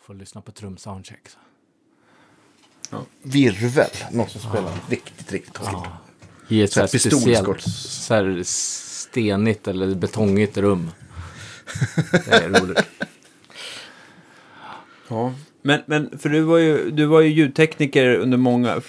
Få lyssna på trumsoundcheck. så. Virvel, någon som spelar riktigt, riktigt hårt. I ett så här speciellt så här stenigt eller betongigt rum. Det är roligt. Ja. Men, men för du var, ju, du var ju ljudtekniker under många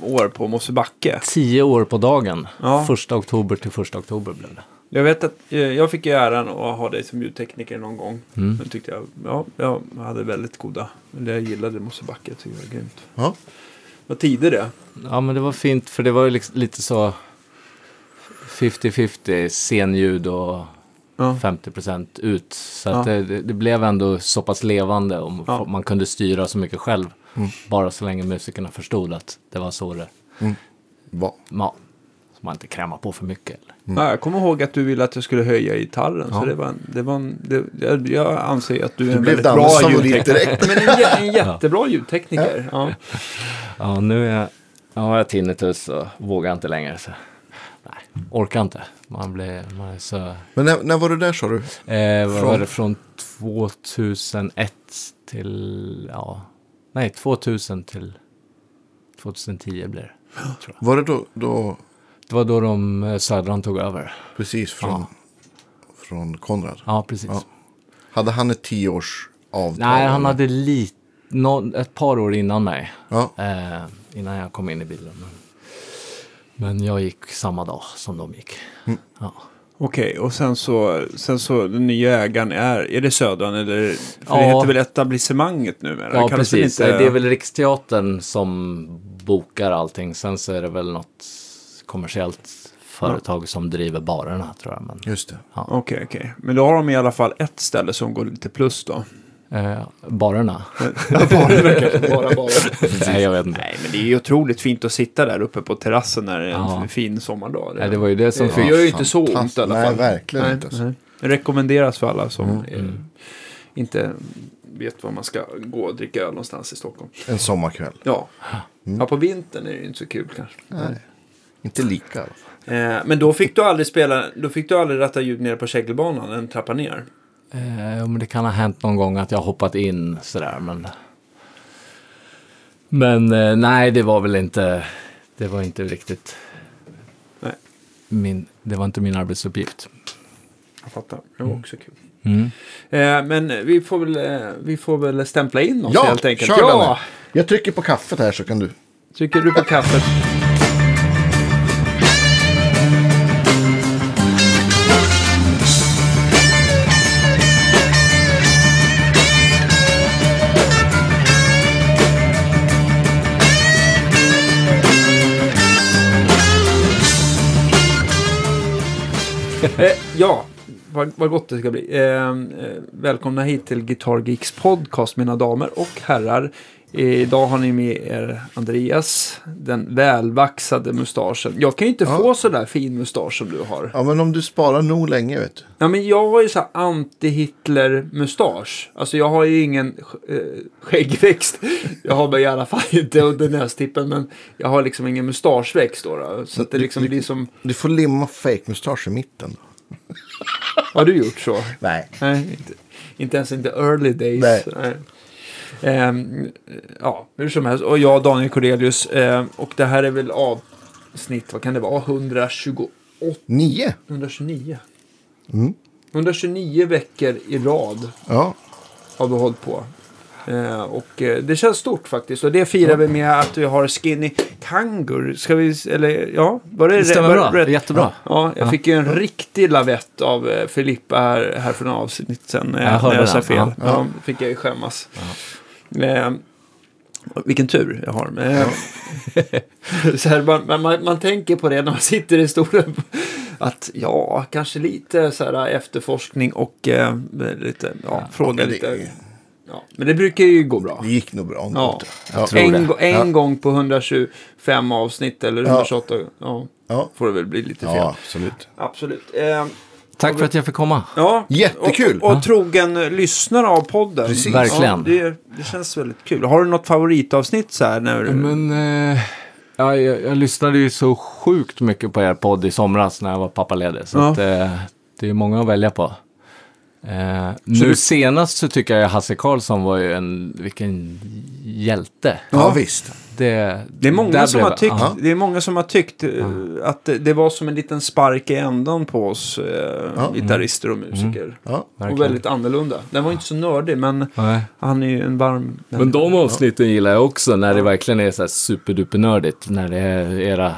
år på Mosebacke. Tio år på dagen. Ja. Första oktober till första oktober blev det. Jag vet att eh, jag fick ju äran att ha dig som ljudtekniker någon gång. Mm. Men tyckte jag, ja, jag hade väldigt goda, eller jag gillade Mosebacke, jag tyckte det var grymt. Ja. Vad tider det? Ja, men det var fint för det var ju liksom lite så 50-50 scenljud och Ja. 50% ut. Så att Ja. det, det- blev ändå så pass levande och Ja. man kunde styra så mycket själv. Bara så länge musikerna förstod att det var så det Va? Ja, så man inte krämar på för mycket. Eller? Ja, jag kommer ihåg att du ville att jag skulle höja gitarren. Så Ja. det var, en- det var en, det, jag, jag anser att du är Du en blev väldigt bra ljudtekniker. Men en, en jättebra ljudtekniker. Ja. Ja, nu är jag, ja, har jag tinnitus och vågar inte längre. Så. Nej, orkar inte. Man blir, man är så... Men när, när var du där sa du? Eh, Från- var det? Från 2001 till... Ja, nej, 2000 till 2010 blir det. Tror jag. Var det då, då Det var då de eh, Södran tog över. precis från, Ja. från Konrad? Ja, precis. Ja. Hade han ett tioårs avtal? Nej, han eller? hade lite... Nå, ett par år innan mig. Ja. Eh, innan jag kom in i bilden. Men, men jag gick samma dag som de gick. Mm. Ja. Okej, och sen så, sen så den nya ägaren är, är det Södran eller? För det Ja. heter väl etablissemanget numera? Ja, Kallas det precis. inte- Det är väl Riksteatern som bokar allting. Sen så är det väl något kommersiellt företag som driver barerna tror jag. Men, Just det. Okej, okej. Men då har de i alla fall ett ställe som går lite plus då. eh, barerna? bara, bara, bara. Nej, jag vet inte. Nej, men det är ju otroligt fint att sitta där uppe på terrassen när det är en Ja. fin sommardag. Nej, det var ju det som det fick... gör ju inte så ont i alla Nej, fall. verkligen inte, alltså. Nej. Det rekommenderas för alla som Mm. eh, inte vet var man ska gå och dricka öl någonstans i Stockholm. En sommarkväll. Ja, Mm. ja på vintern är det ju inte så kul kanske. Inte lika. Eh, men då fick du aldrig spela, då fick du aldrig ratta ljud nere på Kägelbanan, en trappa ner. Eh, men det kan ha hänt någon gång att jag har hoppat in sådär, men... Men eh, nej, det var väl inte... Det var inte riktigt Nej, min... Det var inte min arbetsuppgift. jag fattar. Det var också kul. Mm. Eh, men vi får, väl, eh, vi får väl stämpla in oss Ja, helt enkelt. kör ja, Danne. Jag trycker på kaffet här så kan du. trycker du på kaffet. Eh, ja, vad, vad gott det ska bli. Eh, eh, välkomna hit till Guitar Geeks podcast mina damer och herrar. Idag har ni med er Andreas, den välvaxade mustaschen. Jag kan ju inte Ja. få så där fin mustasch som du har. Ja, men om du sparar nog länge vet du. Ja, men jag har ju så här anti-Hitler-mustasch. Alltså jag har ju ingen äh, skäggväxt. Jag har väl i alla fall inte under nästippen. Men jag har liksom ingen mustaschväxt då. då. Så att det liksom blir som... Du får limma fake-mustasch i mitten. Då. Har du gjort så? Nej. Nej, inte, inte ens in the early days. Nej. Ehm, ja, hur som helst. Och jag, Daniel Cordelius. ehm, och det här är väl avsnitt, vad kan det vara? 128, Nio? 129. Mm. 129 veckor i rad Ja. har vi hållit på. Eh, och eh, det känns stort faktiskt. Och det firar vi med att vi har Skinny Kangur. Ska vi, eller ja, var det, Det stämmer var bra. rätt? Jättebra. Ja, jag Ja. fick ju en riktig lavett av eh, Filippa här, här för några avsnitt sen. eh, Jag när jag sa fel. Ja. Ja. fick jag ju skämmas. Eh, vilken tur jag har. Eh, så här, man, man, man, tänker på det när man sitter i stolen. Att ja, kanske lite så här efterforskning och eh, lite, ja, fråga men det- lite. Ja, men det brukar ju gå bra. Det gick nog bra. Ja. Ja. Ja. tror En, det. en Ja. gång på 125 avsnitt eller 128. Ja. Ja. Får det väl bli lite fel. ja, absolut. Absolut. Eh, Tack för att jag fick komma. ja. Jättekul. Och, och, och trogen lyssnare av podden. Precis. Verkligen. Ja, det, det känns väldigt kul. Har du något favoritavsnitt så här? När, Men eh, ja, jag, jag lyssnade ju så sjukt mycket på er podd i somras när jag var pappaledig. Så Ja. att, eh, det är många att välja på. Eh, nu du- senast så tycker jag Hasse Karlsson var ju en, vilken hjälte. Ja, Ja. visst. Det, Det är, många som blev- har tyckt, det är många som har tyckt eh, att det, det var som en liten spark i ändan på oss eh, Ja. gitarrister och musiker. Ja. Och Verkligen. väldigt annorlunda. Den var inte så nördig, men Nej. han är ju en varm... Men de avsnitten gillar jag också när det verkligen är så här superduper-nördigt. När det är era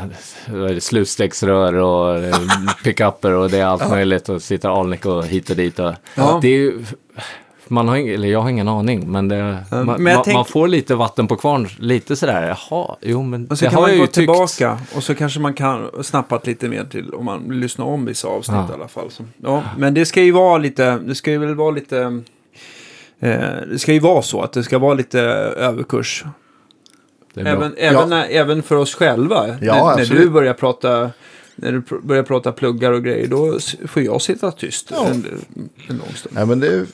slutstegsrör och eh, pickuper och det är allt möjligt och sitter Alnick och hit och dit. Och, Ja. Det är ju, man har, eller jag har ingen aning, men, det, Ja, man, man, tänk- man får lite vatten på kvarn. Lite sådär, jaha, jo men Och så det kan har man jag gå ju tyckt. tillbaka och så kanske man kan snappat lite mer till om man lyssnar om vissa avsnitt Ja. i alla fall. Så, ja, men det ska ju vara lite, det ska ju väl vara lite, eh, det ska ju vara så att det ska vara lite överkurs. Även, även, när, även för oss själva. när, när absolut. du börjar prata när du börjar prata pluggar och grejer, då får jag sitta tyst Ja. en, en lång stund. Nej, men det,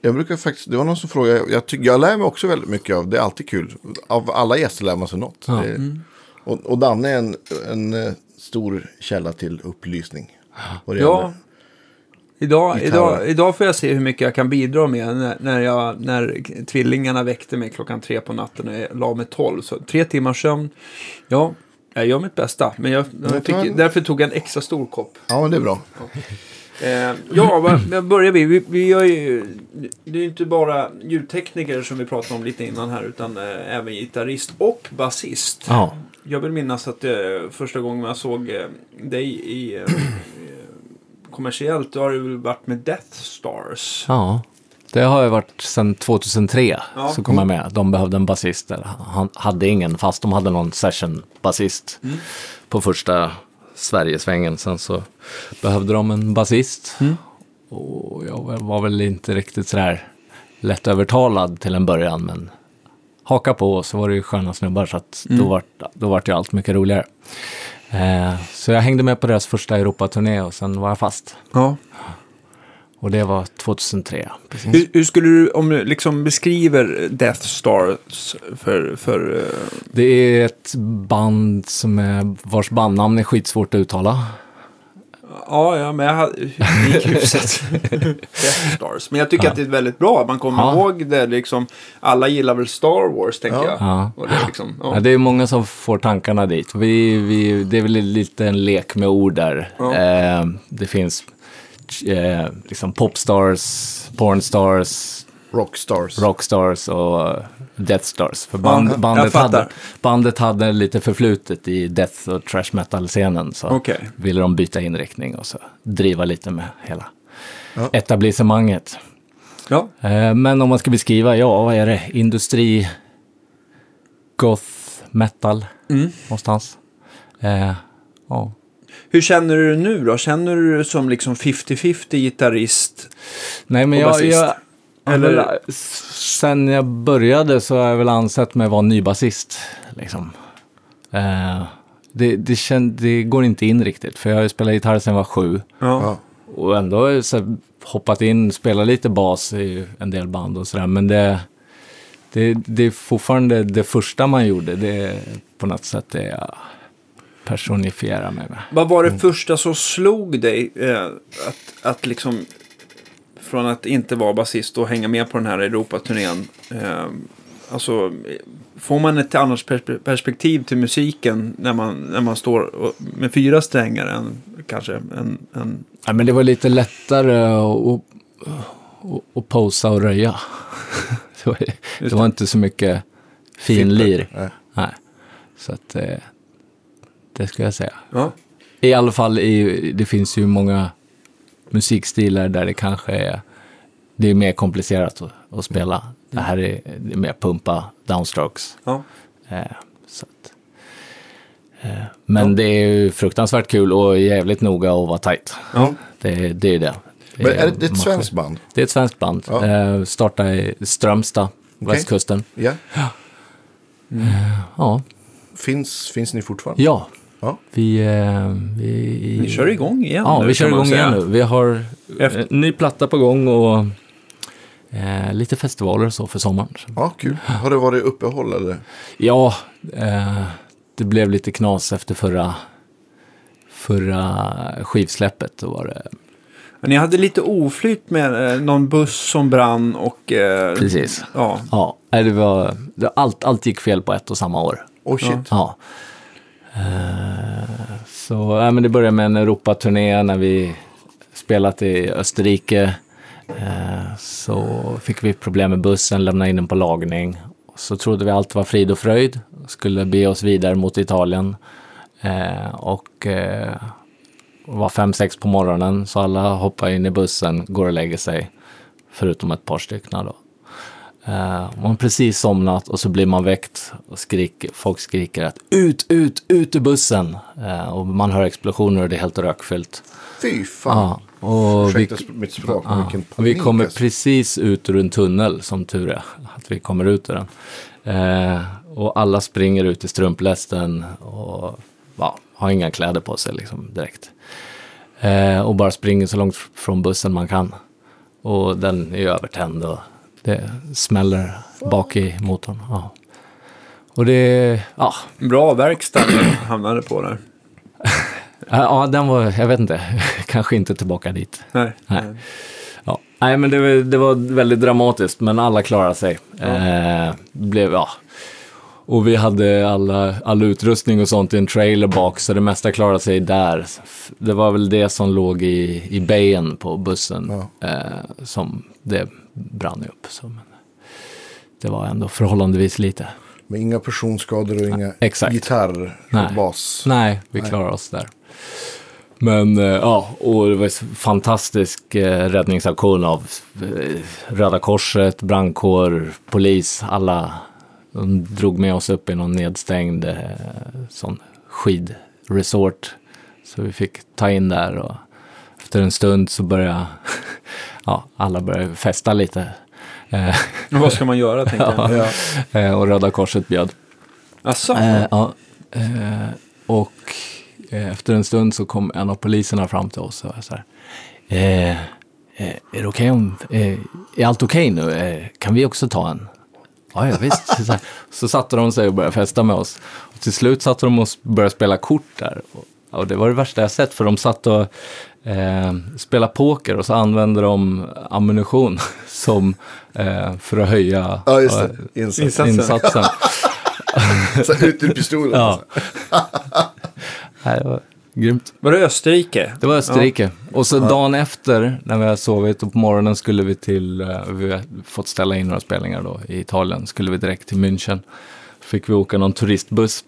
jag brukar faktiskt, det var någon som frågade, jag, tycker, jag lär mig också väldigt mycket av, det är alltid kul. Av alla gäster lär man sig något. Ja. Det, och, och Danne är en, en eh, stor källa till upplysning. Ja, gäller. idag, idag, idag får jag se hur mycket jag kan bidra med när, när, jag, när tvillingarna väckte mig klockan tre på natten och jag la mig tolv. Så tre timmars sömn, ja, jag gör mitt bästa. Men jag, jag fick, därför tog jag en extra stor kopp. ja, det är bra. Eh, ja, vad börjar vi? Vi, vi gör ju, det är ju inte bara ljudtekniker som vi pratade om lite innan här, utan eh, även gitarrist och basist. Ja. Jag vill minnas att eh, första gången jag såg eh, dig i eh, eh, kommersiellt, då har du väl varit med Death Stars. Ja, det har jag varit sedan 2003. Ja. Så kom jag med. De behövde en basist. Han hade ingen, fast de hade någon session-basist Mm. på första Sverigesvängen. Sen så behövde de en basist. Mm. Och jag var väl inte riktigt sådär lättövertalad till en början, men haka på så var det ju sköna snubbar så att Mm. då, var, då var det ju allt mycket roligare. Eh, så jag hängde med på deras första Europaturné och sen var jag fast. Ja. Och det var 2003. Precis. Hur, hur skulle du, om du liksom beskriver Death Stars för, för eh, Det är ett band som är, vars bandnamn är skitsvårt att uttala. Ja, ja, men jag hade det gick hyfsat. Death Stars. Men jag tycker Ja. att det är väldigt bra. Man kommer Ja. ihåg det liksom. Alla gillar väl Star Wars, tänker Ja. jag. Ja. Och det är liksom, ja. Ja, det är många som får tankarna dit. Vi, vi, det är väl lite en lek med ord där. Ja. Eh, det finns eh, liksom popstars, pornstars, Rockstars. rockstars och Death Stars. För band, bandet, hade, bandet hade lite förflutet i death och trash metal-scenen. Så Okej. ville de byta inriktning och så driva lite med hela Ja. etablissemanget. ja. Eh, Men om man ska beskriva, ja, vad är det? Industri, goth, metal, Mm. någonstans. Eh, ja. Hur känner du nu då? Känner du dig som liksom 50-50 gitarrist? Nej, men Och jag, basist. jag Eller- Eller... Sen jag började så har jag väl ansett mig vara ny basist. Liksom. Eh, det, det, känd, det går inte in riktigt, för jag har ju spelat gitarr sedan jag var sju. Ja. Och ändå har jag så hoppat in, spelat lite bas i en del band och sådär. Men det, det, det är fortfarande det första man gjorde. Det är på något sätt det jag personifierar mig med. Vad var det första som slog dig? Eh, att, att liksom från att inte vara basist och hänga med på den här Europaturnén. Eh, alltså, får man ett annat perspe- perspektiv till musiken när man, när man står och, med fyra strängar än kanske en... en Ja, men det var lite lättare att posa och röja. det, var, det var inte så mycket finlir. Nej. Nej. Så att eh, det ska jag säga. ja. I alla fall, i, det finns ju många musikstilar där det kanske är, det är mer komplicerat att, att spela. Det här är, det är mer pumpa, downstrokes. Ja. Eh, så att, eh, men det är ju fruktansvärt kul och jävligt noga att vara tajt. Ja. Det, det är det. det Men är det, det är ett man- svenskt band? Det är ett svenskt band. Ja. Eh, startade i Strömstad, västkusten. Ja. Ja, Finns, finns ni fortfarande? ja. Ja. Vi, eh, vi, Vi kör igång igen Ja, nu, vi kör igång igen nu. Vi har Efter- en ny platta på gång och eh, lite festivaler och så för sommaren. Ja, kul. Har det varit uppehåll eller? Ja, eh, det blev lite knas efter förra, förra skivsläppet. Då var det, Men ni hade lite oflyt med eh, någon buss som brann och... Eh, Precis. Ja. Ja, det var, det, allt, allt gick fel på ett och samma år. Oh shit. Ja. Eh, Eh, så ja, men det började med en Europaturné när vi spelat i Österrike. Eh, så fick vi problem med bussen, lämnade in den på lagning. Så trodde vi allt var frid och fröjd. Skulle be oss vidare mot Italien. Eh, och eh, var fem, sex på morgonen. Så alla hoppar in i bussen, går och lägger sig. Förutom ett par stycken då. Eh, man har precis somnat och så blir man väckt och skriker, folk skriker att ut, ut, ut ur bussen. Eh, och man hör explosioner och det är helt rökfyllt. Fy fan. Ja, och vi, Ursäkta mitt språk, ja, vilken och vi panik, kommer alltså. precis ut ur en tunnel, som tur är, att vi kommer ut ur den. Eh, och alla springer ut i strumplästen och ja, har inga kläder på sig liksom, direkt. Eh, och bara springer så långt från bussen man kan. Och den är övertänd och det smäller bak i motorn. Ja. Och det, ja, Bra verkstad ni hamnade på där. ja, den var, jag vet inte, kanske inte tillbaka dit. Nej. Nej. Ja. Nej, men det, var- det var väldigt dramatiskt, men alla klarade sig. Eh, blev, ja. Och vi hade alla, all utrustning och sånt i en trailer bak, så det mesta klarade sig där. Det var väl det som låg i, i bayen på bussen eh, som det brann upp. Så, men det var ändå förhållandevis lite. Med inga personskador och inga exakt. gitarr Nej. och bas. Nej, vi klarar oss där. Men eh, ja, och det var en fantastisk eh, räddningsaktion av eh, Röda Korset, brandkår, polis, alla. De drog med oss upp i någon nedstängd eh, sån skidresort. Så vi fick ta in där och efter en stund så började ja, alla började festa lite. Eh, vad ska man göra tänkte jag. Ja. eh, och Röda Korset bjöd. Asså? Eh, ja, och efter en stund så kom en av poliserna fram till oss och så här. Eh, är det okej om, eh, är allt okej nu? Eh, kan vi också ta en? Ja, ja visst. Så, så satte de sig och började festa med oss. Och till slut satte de och började spela kort där. Och, och det var det värsta jag sett, för de satt och eh, spelade poker och så använde de ammunition som, eh, för att höja Ja, just eh, det. Insats. Insats. insatsen. Så ut ur pistolen. Ja. Nej, det var grymt. Var det Österrike? Det var Österrike. Och så dagen efter, när vi hade sovit och på morgonen skulle vi till, eh, vi har fått ställa in några spelningar då i Italien, skulle vi direkt till München. Fick vi åka någon turistbuss.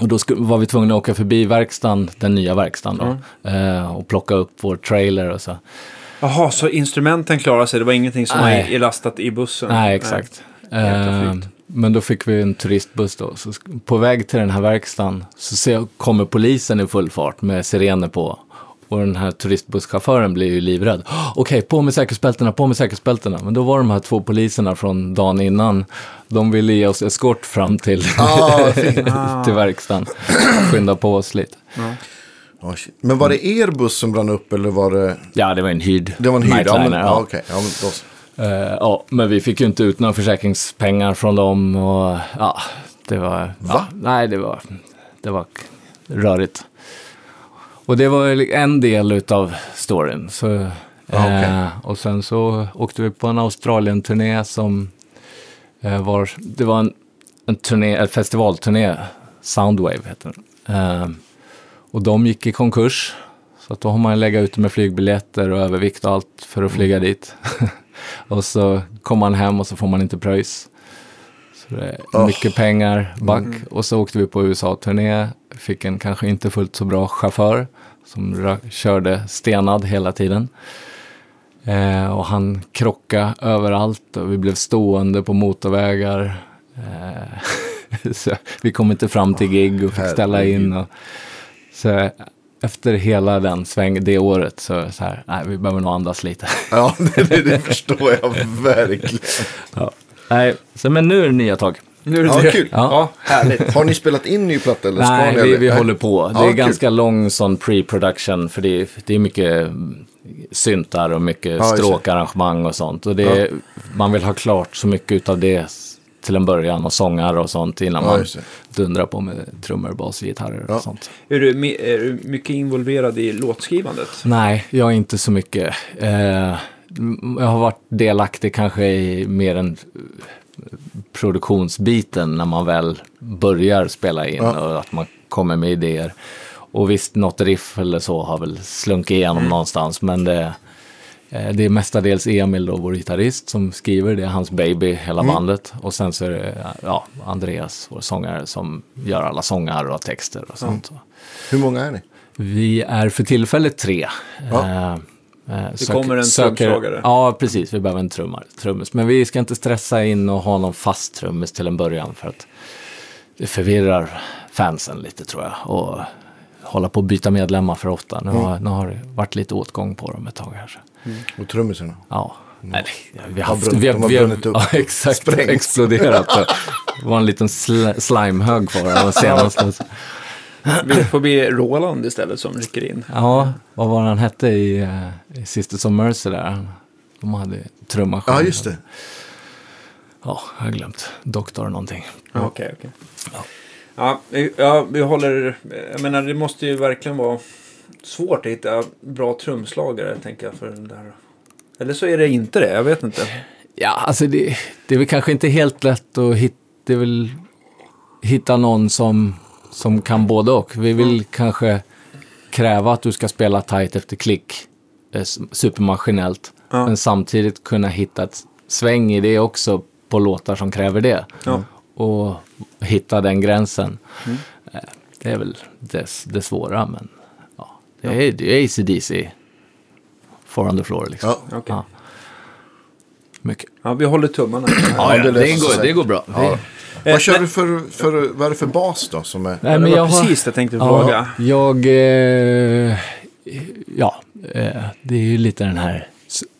Och då var vi tvungna att åka förbi verkstaden, den nya verkstaden då. Eh, och plocka upp vår trailer och så. Jaha, så instrumenten klarar sig? Det var ingenting som Nej. var lastat i bussen? Nej, exakt. Jäkla Eh, men då fick vi en turistbuss då. Så på väg till den här verkstaden så ser, kommer polisen i full fart med sirener på. Och den här turistbusschauffören blir ju livrädd. "Åh, Okej, på med säkerhetsbältena, på med säkerhetsbältena. Men då var de här två poliserna från dagen innan. De ville ge oss eskort fram till, Ah, till verkstaden. Skynda på oss lite. Ja, shit. Men var det er buss som brann upp eller var det... Ja, det var en hyrd Det var en hyrd? Ja, men, ja, okej. Ja, men då. Eh, ja, men vi fick ju inte ut några försäkringspengar från dem och ja, det var... Va? Ja, nej, det var, det var rörigt. Och det var en del utav storyn. Så, Ja, okej. eh, och sen så åkte vi på en Australien-turné som eh, var... Det var en, en, turné, en festivalturné, Soundwave heter den. Eh, och de gick i konkurs. Så att då har man legat ute med flygbiljetter och övervikt och allt för att flyga dit. och så kommer man hem och så får man inte pröjs. Så det är Oh. mycket pengar back. Och så åkte vi på USA-turné. Fick en kanske inte fullt så bra chaufför som körde stenad hela tiden. Eh, och han krockade överallt och vi blev stående på motorvägar. Eh, så vi kom inte fram till gig och fick ställa in. Och, så efter hela den sväng, det året så, så här, nej, vi behöver nog andas lite. Ja, det, det, det förstår jag verkligen. ja. Nej, så, men nu är det nya tag. Nu är det Ja, det. kul. Ja, härligt. Har ni spelat in ny platta eller ska Nej, ni? vi, vi Nej. håller på. Det Ja, är kul. ganska lång sån pre-production för det är, det är mycket syntar och mycket Ja, stråkarrangemang och sånt. Och det är, man vill ha klart så mycket av det till en början och sångar och sånt innan Ja, man dundrar på med trummor, bas, gitarrer och sånt. Är du, är du mycket involverad i låtskrivandet? Nej, jag är inte så mycket. Eh, jag har varit delaktig kanske i mer än produktionsbiten när man väl börjar spela in Ja. och att man kommer med idéer. Och visst, något riff eller så har väl slunkit igenom Mm. någonstans, men det, eh, det är mestadels Emil då, vår gitarrist, som skriver. Det är hans baby, hela Mm. bandet. Och sen så är det ja, Andreas, vår sångare, som gör alla sånger och texter och sånt. Hur många är ni? Vi är för tillfället tre. Ja. Eh, eh, Det kommer en trumslagare. Ja, precis. Vi behöver en trummar, trummis. Men vi ska inte stressa in och ha någon fast trummis till en början för att det förvirrar fansen lite tror jag. Och hålla på att byta medlemmar för ofta. Nu, har, nu har det varit lite åtgång på dem ett tag här. Så. Och trummisarna? Ja. Nej, vi har haft, brunnit- vi har, de har vi har, brunnit upp. Ja, exakt. Sprängts. Exploderat. Det var en liten sl slimehög kvar. Det får bli Roland istället som rycker in. Ja, vad var han hette i, eh, i Sisters of Mercy där? De hade trummaskin. Ja, just det. Ja, jag har glömt. Doktor någonting. Ja, Okej, okej. Ja, vi- ja, vi håller... Jag menar, det måste ju verkligen vara svårt att hitta bra trumslagare, tänker jag, för den där. Eller så är det inte det, jag vet inte. Ja, alltså det, det är väl kanske inte helt lätt att hitta, det är väl, hitta någon som, som kan både och. Vi vill kanske kräva att du ska spela tight efter klick, eh, supermaskinellt, Ja. men samtidigt kunna hitta ett sväng i det också på låtar som kräver det. Ja. Och hitta den gränsen. Eh, Det är väl det, det svåra, men ja, det, är, det är ACDC. Four on the floor liksom. Ja. Okej. Ja. Mycket. Ja, vi håller tummarna. Ja, det det, det, går, det går bra. Eh, Vad kör men- du för, för, vad är det för bas då som är? Nej, det men var jag har- precis det jag tänkte Ja, fråga. jag... Eh, ja, eh, det är ju lite den här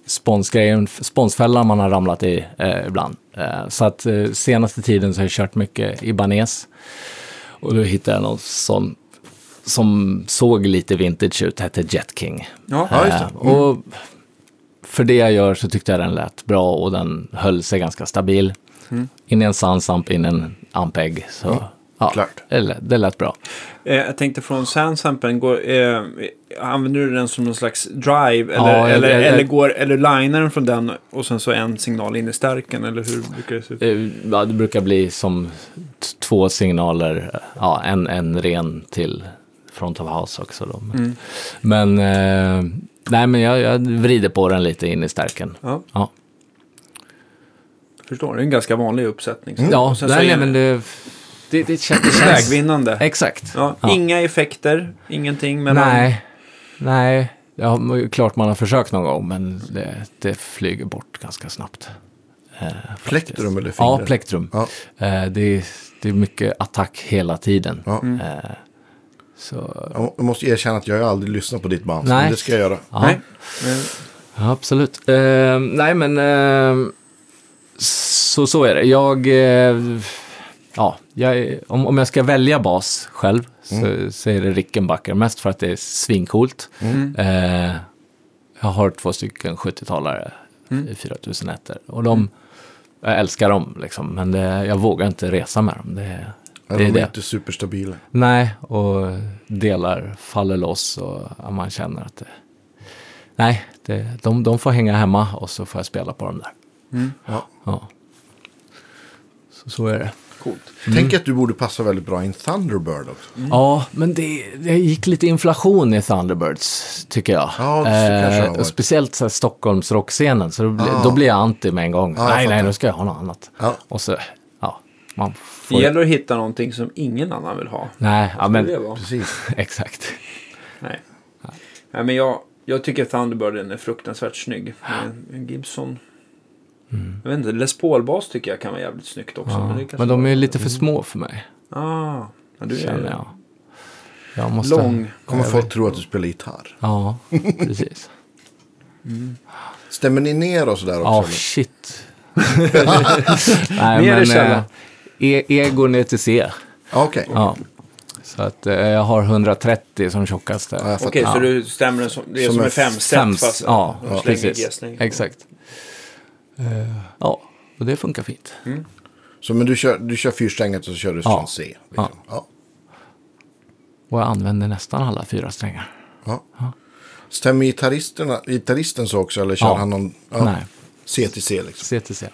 sponsgrejen, sponsfällan man har ramlat i eh, ibland. Eh, så att eh, senaste tiden så har jag kört mycket Ibanez. Och då hittade jag någon sån som såg lite vintage ut, hette Jet King. Ja, Ja, just det. Eh, och för det jag gör så tyckte jag den lät bra och den höll sig ganska stabil. In i en Sunsamp, in i en Ampeg. Så ja, klart. Det, det lät bra. Eh, jag tänkte från Sandsampen, går, eh, använder du den som någon slags drive? Eller, Ja, eller, jag- eller, går, eller linar den från den och sen så en signal in i stärken? Eller hur brukar det se ut? Eh, Ja, det brukar bli som två signaler. Ja, en, en ren till front of house också. Då. Mm. Men, eh, nej, men jag, jag vrider på den lite in i stärken. Ja, Ja, förstår. Det är en ganska vanlig uppsättning. Så. ja sen nej, är nej, det men det, det, det, känns. Vägvinnande. Exakt. Ja, Ja. Inga effekter, ingenting. Men nej, nej. Ja, klart man har försökt någon gång, men det, det flyger bort ganska snabbt. Eh. Plektrum eller fingrar? Ja, plektrum. Ja. Eh, det, är, det är mycket attack hela tiden. Ja. Eh, så, Jag måste erkänna att jag har aldrig lyssnat på ditt band. Nej. Men det ska jag göra. ja. Nej. Ja, absolut. Eh, nej, men eh, så, så är det. Jag, eh, ja, jag, om, om jag ska välja bas själv så, så är det Rickenbacker. Mest för att det är svincoolt. Eh, jag har två stycken 70-talare i 4001 och de, jag älskar dem liksom, men det, jag vågar inte resa med dem. Det, det är de är det. inte superstabila. Nej, och delar faller loss och man känner att det... Nej, det, de, de får hänga hemma och så får jag spela på dem där. Ja. Ja. Så, så är det. coolt. Tänk att du borde passa väldigt bra i en Thunderbird också. Ja, men det, det gick lite inflation i Thunderbirds, tycker jag. Ja, det eh, och speciellt så här, Stockholms rockscenen, så då, bli, Ah. då blir jag anti med en gång. Ja, jag nej, nej, nu ska jag ha något annat. Ja. Och så, ja, man Det får... gäller att hitta någonting som ingen annan vill ha. Nej, ja, Men... Det. Precis. exakt. Nej. Nej, men jag, jag tycker Thunderbirden är fruktansvärt snygg. En, en Gibson. Jag vet inte, Les Paul-bas tycker jag kan vara jävligt snyggt också. Ja. men Men de är lite för små för mig, Ah, ja, du känner är jag. Jag måste... lång. Kommer Jag folk tro att du spelar gitarr. Ja, precis. Stämmer ni ner och sådär också? Ja, eller? shit. Nej, Ner i men källaren. eh, e ego ner till C. Ja, Okej. Ja. Så att eh, jag har 130 som tjockaste. Ja. Okej, så Ja. du stämmer den som, det är Som som, femset Sämst. fast Ja, slänger precis. Exakt. Eh, ja, och det funkar fint. Så men du kör, du kör fyrsträngat och så kör du Ja. från C? Liksom. Ja. Och jag använder nästan alla fyra strängar. Ja. Stämmer gitarristerna, gitarristen så också? Eller kör Ja. han någon ja, Nej, C till C liksom? C till C.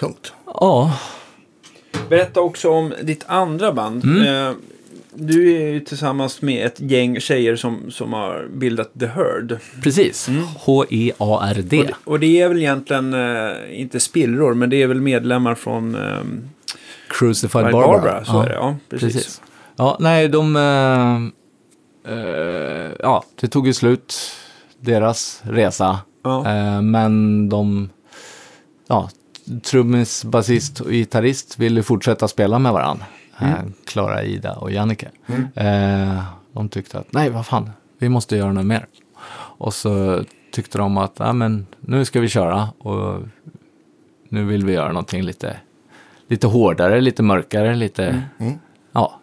Tungt. Ja, Berätta också om ditt andra band. Mm. Du är ju tillsammans med ett gäng tjejer som, som har bildat The Herd. precis. Mm. H-E-A-R-D. Och, och det är väl egentligen, eh, inte spillror, men det är väl medlemmar från eh, Crucified Barbara. Barbara. så är det, ja. Precis. Precis. Ja, nej, de... eh, eh, ja, det tog ju slut, deras resa. Ja. Eh, men de... Ja, trummis, basist och gitarrist ville fortsätta spela med varandra. Mm. Klara, Ida och Jannike. Eh, de tyckte att, nej vad fan, vi måste göra något mer. Och så tyckte de att, ja men nu ska vi köra och nu vill vi göra någonting lite, lite hårdare, lite mörkare, lite, ja.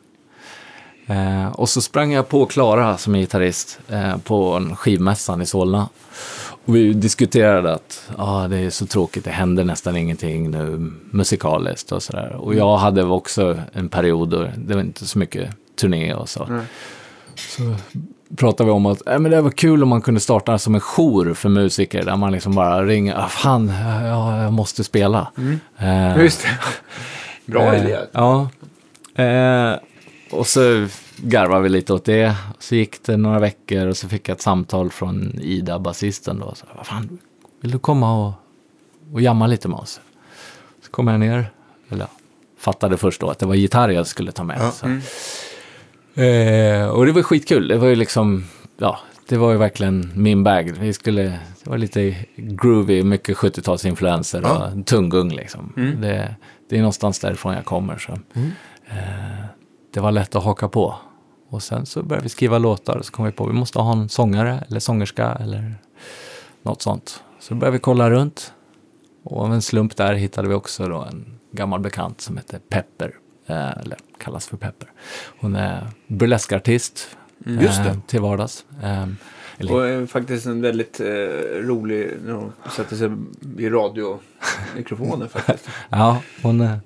Eh, och så sprang jag på Klara som är gitarrist eh, på en skivmässan i Solna. Och vi diskuterade att ah, det är så tråkigt, det händer nästan ingenting nu musikaliskt och sådär. Och jag hade också en period då det var inte så mycket turné och så. Nej. Så pratade vi om att äh, men det var kul om man kunde starta som en jour för musiker där man liksom bara ringer, ah, fan, ja, jag måste spela. Eh, Just det. Bra Eh, idé. Ja. Eh, och så garvade vi lite åt det. Så gick det några veckor och så fick jag ett samtal från Ida, basisten då. Så, Vad fan, vill du komma och, och jamma lite med oss? Så kom jag ner, eller fattade först då att det var gitarr jag skulle ta med. Ja. Så. Eh, och det var skitkul. Det var ju liksom, ja, det var ju verkligen min bag. Vi skulle, det var lite groovy, mycket 70-talsinfluenser Ja. och tunggung liksom. Mm. Det, det är någonstans därifrån jag kommer. Så. Eh, det var lätt att haka på. Och sen så började vi skriva låtar och så kom vi på att vi måste ha en sångare eller sångerska eller något sånt. Så började vi kolla runt. Och av en slump där hittade vi också då en gammal bekant som heter Pepper. Eh, eller kallas för Pepper. Hon är burleskartist. Just det. Eh, till vardags. Eh, eller, Och är faktiskt en väldigt eh, rolig när hon sätter sig i radiomikrofonen faktiskt. ja, hon, eh,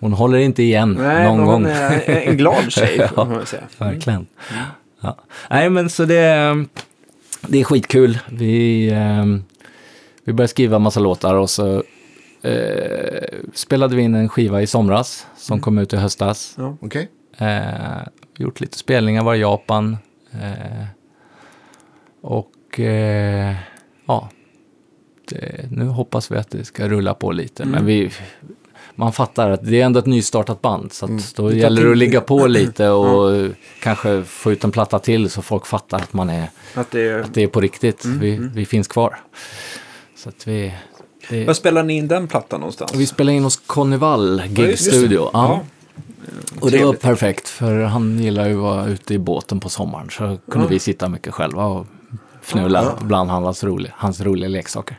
hon håller inte igen Nej, någon gång. är en glad tjej Ja. man säga. Verkligen. Ja. Nej, men så det, det är skitkul. Vi, eh, vi började skriva massa låtar och så eh, spelade vi in en skiva i somras som kom ut i höstas. Ja. Okej. Eh, gjort lite spelningar, var i Japan. Eh, och eh, ja, det, nu hoppas vi att det ska rulla på lite. Men vi, man fattar att det är ändå ett nystartat band. Så att då Det gäller det att ligga på lite och kanske få ut en platta till så folk fattar att, man är, Att det är... att det är på riktigt. Vi, vi finns kvar. Så att vi... Det, Var spelar ni in den plattan någonstans? vi spelade in hos Connival Ja, Gig just det. Studio. Ja. Och det var perfekt för han gillar ju att vara ute i båten på sommaren. Så kunde Ja. vi sitta mycket själva och fnula Ja. bland hans roliga, hans roliga leksaker.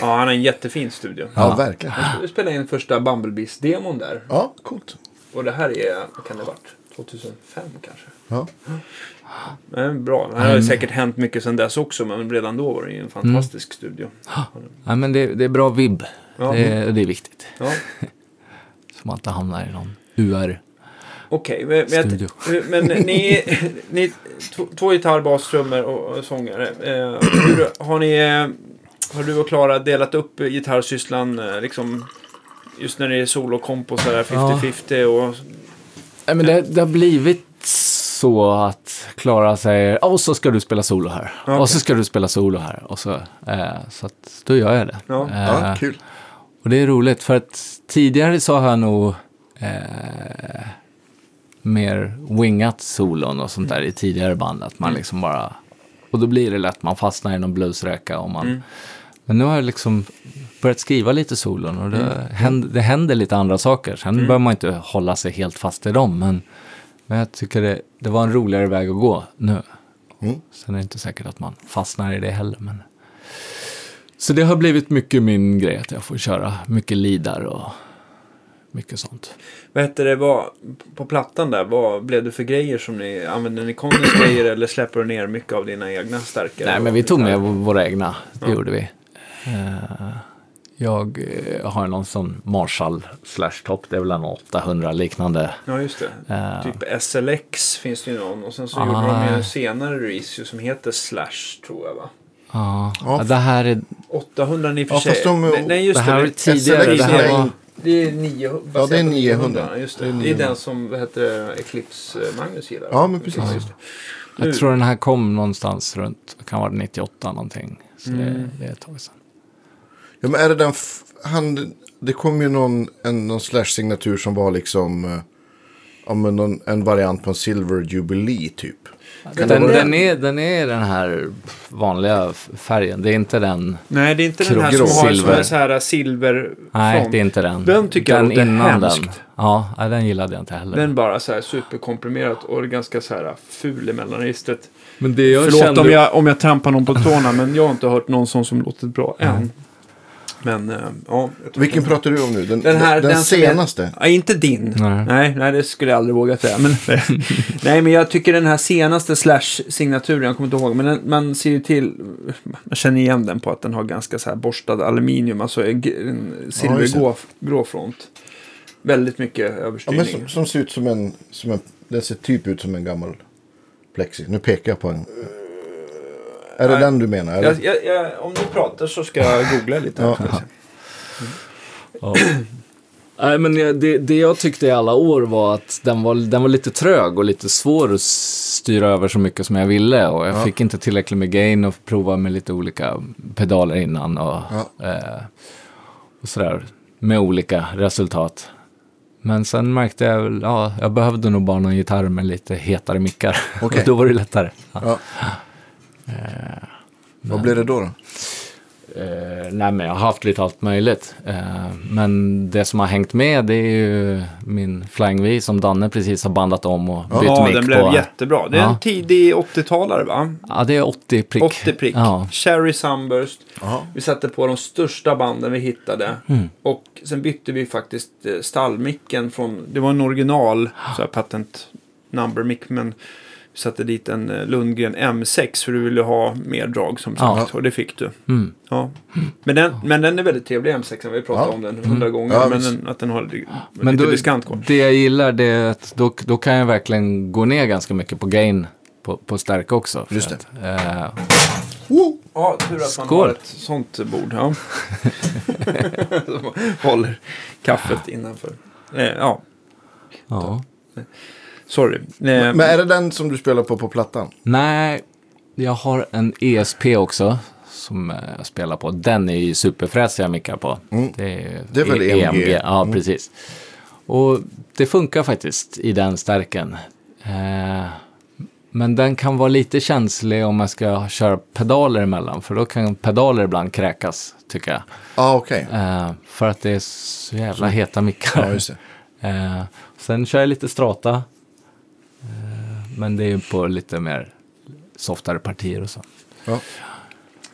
ja, han har en jättefin studio. Ja, Ja. verkligen. Vi spelade in första Bumblebees-demon där. Ja, coolt. Och det här är, vad kan det ha varit? 2005 kanske? Ja. Men bra. Det har Mm. säkert hänt mycket sedan dess också, men redan då var det en fantastisk studio. Ja, men det, det är bra vibb. Ja. Det, det är viktigt. Ja. Så man inte hamnar i någon UR. Okej, men, men, Studio. jag- men ni, ni två, gitarr, bas, trummor och, och sångare. Eh, hur, har ni, eh, har du och Klara delat upp gitarrsysslan eh, liksom just när det är solokomp och sådär 50-50 och Nej, men det, det har blivit så att Klara säger och så ska du spela solo här. Okej. Och så ska du spela solo här. Och så, eh, så att då gör jag det. Ja. Eh, Ja, kul. Och det är roligt för att tidigare så har jag nog eh, mer wingat solon och sånt där i tidigare band. Att man liksom bara, och då blir det lätt, man fastnar i någon bluesräka och man, Mm. men nu har jag liksom börjat skriva lite solon och det, händer, det händer lite andra saker. Sen behöver man inte hålla sig helt fast i dem, men, men jag tycker det, det var en roligare väg att gå nu. Mm. Sen är det inte säkert att man fastnar i det heller. Men... Så det har blivit mycket min grej att jag får köra mycket lidar och mycket sånt. vad heter det, vad, på plattan där, vad blev det för grejer som ni, använde ni Connys grejer eller släpper du ner mycket av dina egna stärkare? Nej, men vi tog med våra egna, det gjorde vi. Eh, Jag eh, har någon sån Marshall slash top, det är väl en 800 liknande. Ja, just det. Eh. Typ SLX finns det ju någon. Och sen så Ah. gjorde de ju en senare release som heter Slash, tror jag va? Ja, Ja, ja, det här är 800 i och för Ja, sig. fast de- nej, just det här det. tidigare. SLX Det här är var, Det är 900. Ja, det är baserat på 900. Just det. Det är Det är 900. den som heter Eclipse eh, Magnus gillar. Ja, men precis. just det. Nu- jag tror den här kom någonstans runt, kan vara 98 någonting. Så Mm. det, det är ett tag sedan. Ja, men är det den... Han, det kom ju någon, en, någon slash-signatur som var liksom... eh, Ja, men någon, en variant på en Silver Jubilee typ. Den, den, är, den är den här vanliga färgen, det är inte den. Nej, det är inte den här som har silver. sån här silver Nej, det är inte den. Den tycker jag den låter innan hemskt. den. Ja, den gillade jag inte heller. Den bara så här superkomprimerat och ganska så här ful i mellanregistret. men det jag Förlåt kände... om jag, om jag trampar någon på tårna, men jag har inte hört någon sån som låter bra än. Men, eh, ja. Vilken pratar du om nu? Den, Den här, den, den som är- senaste? Ja, inte din. Nej. Nej, nej, det skulle jag aldrig våga säga. Men, nej, men jag tycker den här senaste Slash-signaturen, jag kommer inte ihåg, men den, man ser ju till, man känner igen den på att den har ganska så här borstad aluminium, alltså en, silvergrå grå front. Väldigt mycket Ja, överstyrning. men som, som ser ut som en, som en... Den ser typ ut som en gammal plexi. Nu pekar jag på en. Är det den du menar? Eller? jag, jag, jag, om ni pratar så ska jag googla lite. Ja. Ja. Nej, men det, det jag tyckte i alla år var att den var, den var lite trög och lite svår att styra över så mycket som jag ville. Och jag Ja. fick inte tillräckligt med gain och prova med lite olika pedaler innan. Och, Ja. eh, och sådär. Med olika resultat. Men sen märkte jag väl, ja, jag behövde nog bara någon gitarr med lite hetare mickar. Okej. och då var det lättare. Ja. Ja. Vad blir det då? då? Eh, nej, men jag har haft lite allt möjligt. Eh, men det som har hängt med det är ju min Flying V som Danne precis har bandat om och bytt Ja, mick den blev på. jättebra. Det är Ja. en tidig 80-talare va? Ja, det är 80 prick. 80 prick. Ja. Cherry Sunburst. Jaha. Vi satte på de största banden vi hittade. Mm. Och sen bytte vi faktiskt eh, stallmicken från, det var en original så här patent number mick men satte dit en eh, Lundgren M6 för du ville ha mer drag som Ja. sagt. Och det fick du. Mm. Ja. Men, den, men den är väldigt trevlig M6. Vi har pratat Ja. om den hundra gånger. Ja, men den, att den har lite, Men lite då, diskant kvar. det jag gillar det är att då, då kan jag verkligen gå ner ganska mycket på gain på, på stärka också. Just det. Att, eh, Ja, tur att man Skål. har ett sånt bord. Ja. Håller kaffet innanför. Eh, ja, ja. Sorry. Eh, Men är det den som du spelar på på plattan? Nej, jag har en ESP också som eh, jag spelar på. Den är ju superfräsiga mickar på. Mm. Det, är, Det är väl E EMG? Ja, Mm. precis. Och det funkar faktiskt i den stärken. Eh, men den kan vara lite känslig om man ska köra pedaler emellan. För då kan pedaler ibland kräkas, tycker jag. Ja, ah, okej. Eh, för att det är så jävla heta mickar. Ja, just det. Eh, sen kör jag lite strata. Men det är ju på lite mer softare partier och så. Ja.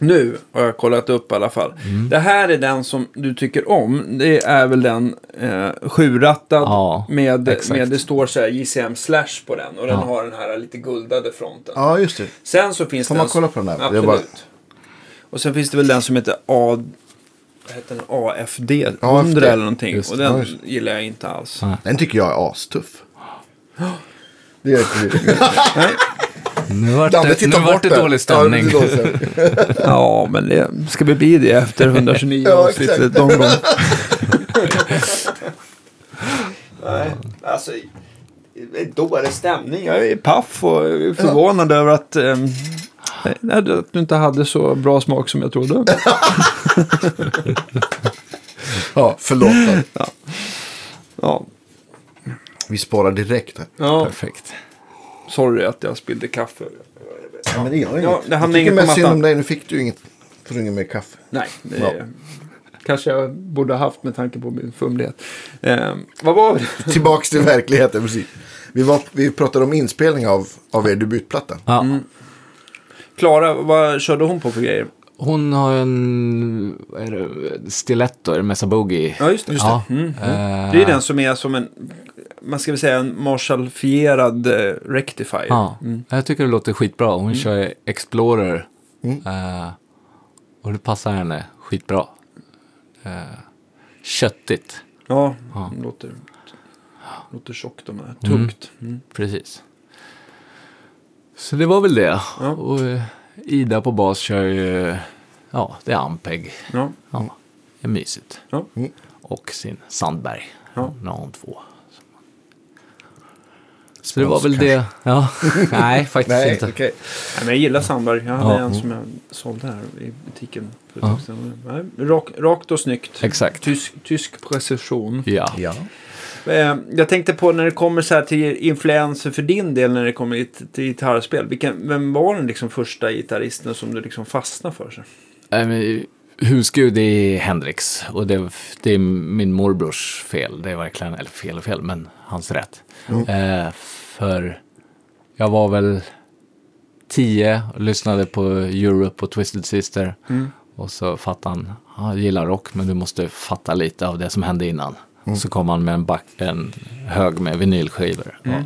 Nu har jag kollat upp i alla fall. Mm. Det här är den som du tycker om. Det är väl den eh, sjurattad Ja, med, exakt. med det står så här JCM slash på den. Och den Ja. har den här lite guldade fronten. Ja, just det. Sen så finns Får det man kolla på den där? Absolut. Jag bara- Och sen finns det väl den som heter A... Heter den? AFD 100 AFD, eller någonting. just och den Ja, gillar jag inte alls. Den tycker jag är astuff. Det gör inte du. Nu vart det, nu vart det dålig stämning. Ja, det. Ja, men det ska vi bli det efter 129 Ja, avsnittet någon gång. Nej, alltså. Dålig stämning. Jag är paff och förvånad över att, nej, att du inte hade så bra smak som jag trodde. Ja, förlåt. då. Ja, Vi sparar direkt här. ja Perfekt. sorry att jag spillde kaffe. Ja, men det gör inget. Ja, det jag hamnar tycker inget på mest synd mattan. om dig. Nu fick du inget. Får du inget mer kaffe. Nej, det Ja. kanske jag borde ha haft med tanke på min fumlighet. Ehm, vad var det? Tillbaks till verkligheten, precis. Vi, var, vi pratade om inspelning av, av er debutplatta. Ja. Mm. Klara, vad körde hon på för grejer? Hon har en vad är det, stiletto, är det Mesa Boogie? Ja, just det. Ja. Mm, mm. Eh, Det är den som är som en, man ska väl säga en Marshallfierad eh, rectifier. Ja, Mm. jag tycker det låter skitbra. Hon kör Explorer. Mm. Eh, och det passar henne skitbra. eh, köttigt. Ja, Ja. låter, låter tjockt de här. Tungt. Mm. Precis. Så det var väl det. Ja. Och Ida på bas kör ju, ja, det är Ampeg. Ja. Ja, det är mysigt. Ja. Och sin Sandberg. Ja. Nu har hon två. Så det var väl det. Ja. Nej, faktiskt Nej, inte. okej. Nej, men jag gillar Sandberg. Jag hade Ja. en som jag sålde här i butiken. För Ja. Nej, rak, rakt och snyggt. Exakt. Tysk, tysk precision. Ja. Ja. Eh, jag tänkte på när det kommer så här till influenser för din del när det kommer till, gitarrspel. Vilken, vem var den liksom första gitarristen som du liksom fastnade för? Så? Men Husgud det är Hendrix och det, det är min morbrors fel. Det är verkligen, eller fel och fel, men hans rätt. Eh, för jag var väl tio och lyssnade på Europe och Twisted Sister. Och så fattade han, "Ja, jag gillar rock men du måste fatta lite av det som hände innan. Så kom han med en, back, en hög med vinylskivor. Ja.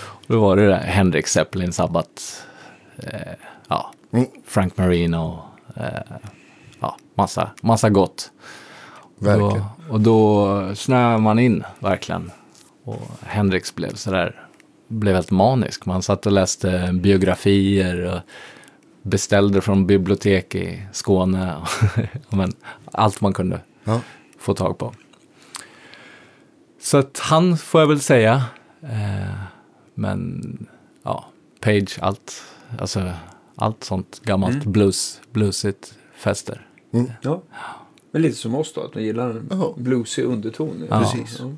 Och då var det där Hendrix, Zeppelin, Sabbath, eh, ja, Mm. Frank Marino, eh, ja, massa, massa gott. Verkligen. Då, och då snöade man in, verkligen. Och Hendrix blev sådär, blev helt manisk. Man satt och läste biografier och beställde från bibliotek i Skåne. Men allt man kunde Ja. få tag på. Så att han får jag väl säga. Eh, men ja, Page, allt, alltså, allt sånt gammalt blues, bluesigt fäster. Ja. Men lite som oss då, att man gillar en bluesig underton. Ja. Precis. Ja.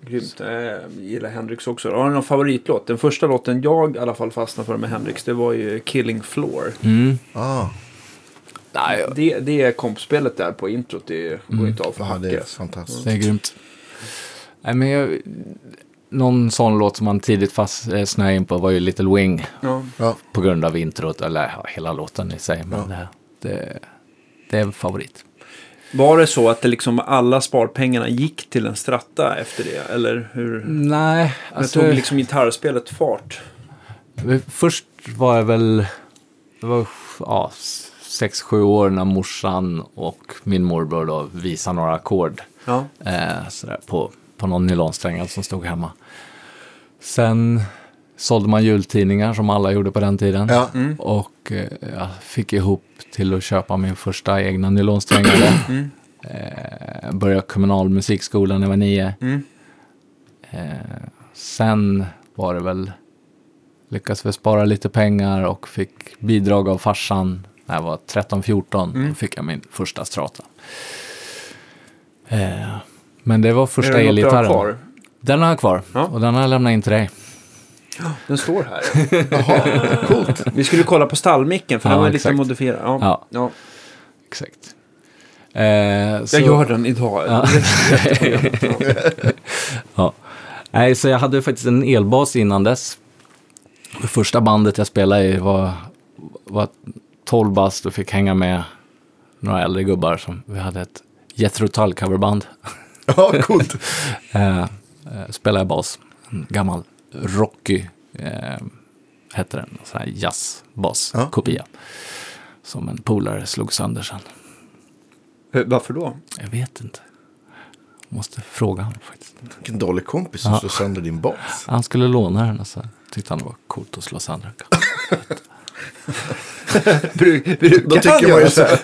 Grymt. Eh, Jag gillar Hendrix också. Har du någon favoritlåt? Den första låten jag i alla fall fastnade för med Hendrix, det var ju Killing Floor. Mm. Ah, Nej, Det, det är kompspelet där på introt, det går inte av för ja, det är fantastiskt. det är grymt. Nej, men jag, någon sån låt som man tidigt fast eh, snöade in på var ju Little Wing. Ja. På grund av introt, eller ja, hela låten i sig. Men Ja. det, det, det är en favorit. Var det så att det liksom alla sparpengarna gick till en stratta efter det? Eller hur? Nej, alltså... tog liksom gitarrspelet fart? Först var jag väl, det var ja, sex, sju år när morsan och min morbror då visade några ackord. Ja. Eh, sådär, på, på någon nylonsträngad som stod hemma. Sen sålde man jultidningar som alla gjorde på den tiden. Ja. Och eh, jag fick ihop till att köpa min första egna nylonsträngade. Mm. Eh, började kommunal musikskola när jag var nio. Mm. Eh, sen var det väl, lyckades väl spara lite pengar och fick bidrag av farsan när jag var 13-14. Mm. Då fick jag min första strata. Eh, men det var första elgitarren. Den har jag kvar Ja. och den har jag lämnat in till dig. Den står här. Jaha, coolt. Vi skulle kolla på stallmicken för Ja, den var lite exakt. modifierad. Ja. Ja. Ja. Exakt. Eh, så, Jag gör den idag. Ja. ja. Nej, så jag hade faktiskt en elbas innan dess. Det första bandet jag spelade i var, var 12 bast och fick hänga med några äldre gubbar. Som, vi hade ett Jethro Tull coverband. Ja, coolt. Eh, eh, spelade bas. En gammal Rocky eh, hette den. En sån här jazzbas-kopia. Som en polare slog sönder sen. Varför då? Jag vet inte. Måste fråga honom faktiskt. Vilken dålig kompis som Ja. slår sönder din bas. Han skulle låna den och så tyckte han det var coolt att slå sönder den. Bruk, brukar Då tycker man göra ju så här,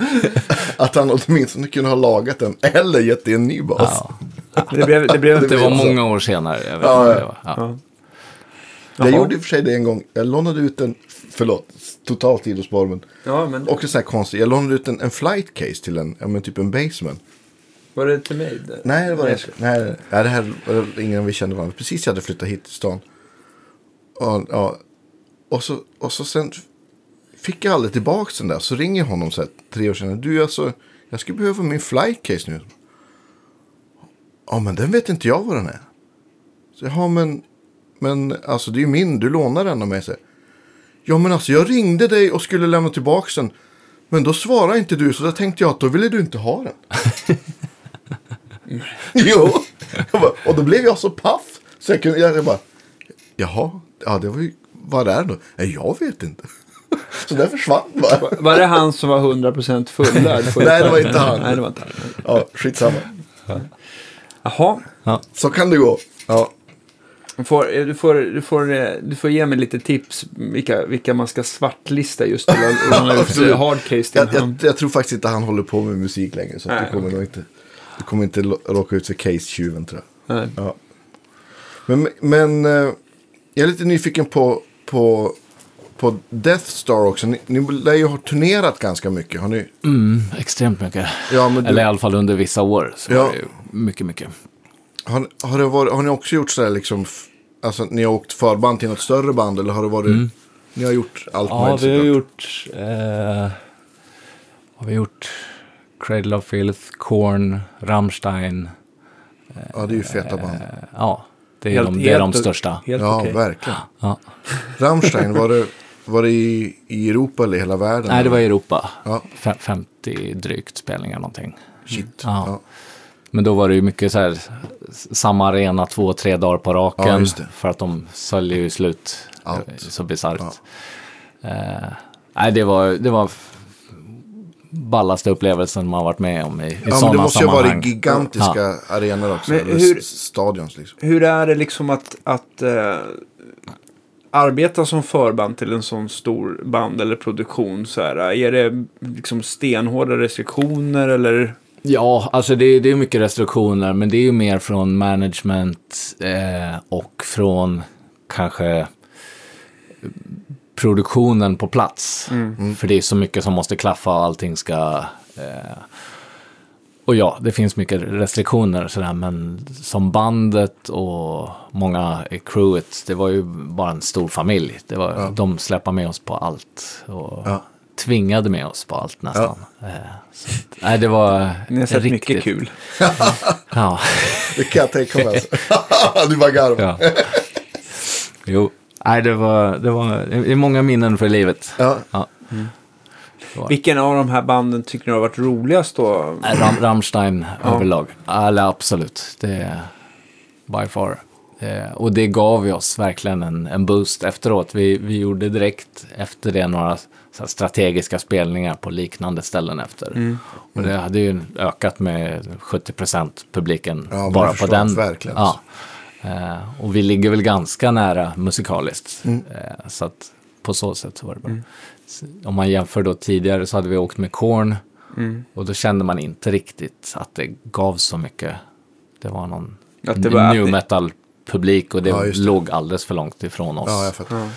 att han åtminstone kunde ha lagat den eller gett dig en ny bas. Ja. Det blev, det blev Det inte var vet jag. många år senare. Jag vet Ja, det var. Ja. Ja. Jag gjorde i och för sig det en gång. Jag lånade ut en, förlåt, totalt sidospår men Ja, men också så här konstigt. Jag lånade ut en, en flight case till en, ja men typ en basement. var det till mig? Det? Nej, det var det Nej. inte. Nej, nej, det här var ingen vi kände varandra. Precis jag hade flyttat hit till stan. Och, ja, och, så, och så sen fick jag aldrig tillbaka den där. Så ringer jag honom så här, tre år senare. Du, alltså, jag skulle behöva min flight case nu. Ja, men den vet inte jag vad den är. Så, ja, men, men alltså det är ju min. Du lånar den av mig. Så, ja, men alltså jag ringde dig och skulle lämna tillbaka den. Men då svarade inte du, så då tänkte jag att då ville du inte ha den. jo, Jag bara, och då blev jag så paff. Så jag kunde, jag bara, jaha, ja det var ju, vad är det då? Nej, jag vet inte. Så där försvann bara. Var det han som var 100% fullärd? Nej, det var inte han. Nej, det var inte han. Ja, skitsamma. Jaha. Så kan det gå. Ja. Du får, du, får, du, får, du får ge mig lite tips vilka, vilka man ska svartlista just till att eh, hardcase till. Jag, jag, jag tror faktiskt inte han håller på med musik längre. Så Nej, du kommer nog inte, du kommer inte råka ut för case-tjuven tror jag. Nej. Ja. Men, men eh, jag är lite nyfiken på, på, på Death Star också. Ni, ni lär ju ha turnerat ganska mycket. Har ni? Mm, extremt mycket. Ja, men du, Eller i alla fall under vissa år. Så Ja. mycket, mycket. har, har, det varit, har ni också gjort sådär liksom, alltså ni har åkt förband till något större band eller har det varit, ni har gjort allt Ja, möjligt? vi har gjort... Eh, har vi gjort Cradle of Filth, Korn, Rammstein. Ja, det är ju feta band. Eh, ja, det är, Helt- de, det är de helt- största. Helt Ja, okej. verkligen. Ja. Rammstein, var det, var det i, i Europa eller i hela världen? Nej, det var i Europa. Ja. Fem- 50 drygt spelningar någonting. Shit. Ja. Ja. Men då var det ju mycket så här, samma arena två, tre dagar på raken. Ja. För att de säljer ju slut. Allt. Är Så bisarrt. Eh, nej, det var, det var ballaste upplevelsen man har varit med om i, i Ja, sådana det måste ju ha sammanhang. varit gigantiska arenor också. Men hur- Stadions liksom. Hur är det liksom att, att eh, arbeta som förband till en sån stor band eller produktion? Så här, är det liksom stenhårda restriktioner eller? Ja, alltså det, det är mycket restriktioner, men det är ju mer från management eh, och från kanske produktionen på plats. För det är så mycket som måste klaffa och allting ska... Eh, och ja, det finns mycket restriktioner sådär, men som bandet och många i crewet, det var ju bara en stor familj. Det var, De släppte med oss på allt och Ja. tvingade med oss på allt nästan. Eh, så, nej, det var Ni har sett riktigt mycket kul. Ja, Det kan jag tänka mig. Alltså. du bara garvar. ja. Jo, nej, det var, det var det är många minnen för livet. Ja. Ja. Vilken av de här banden tycker ni har varit roligast då? Nej, Ram, Rammstein överlag. Eller absolut, det är by far. Eh, och det gav ju oss verkligen en, en boost efteråt. Vi, vi gjorde direkt efter det några så här, strategiska spelningar på liknande ställen efter. Och det hade ju ökat med 70 procent publiken Ja, bara på den. verkligen. Ja. Eh, och vi ligger väl ganska nära musikaliskt. Mm. Eh, så att på så sätt så var det bra. Så Om man jämför då tidigare så hade vi åkt med Korn. Mm. Och då kände man inte riktigt att det gav så mycket. Det var någon Att det var- new metal-publik och det, Ja, det. låg alldeles för långt ifrån oss. Ja, jag.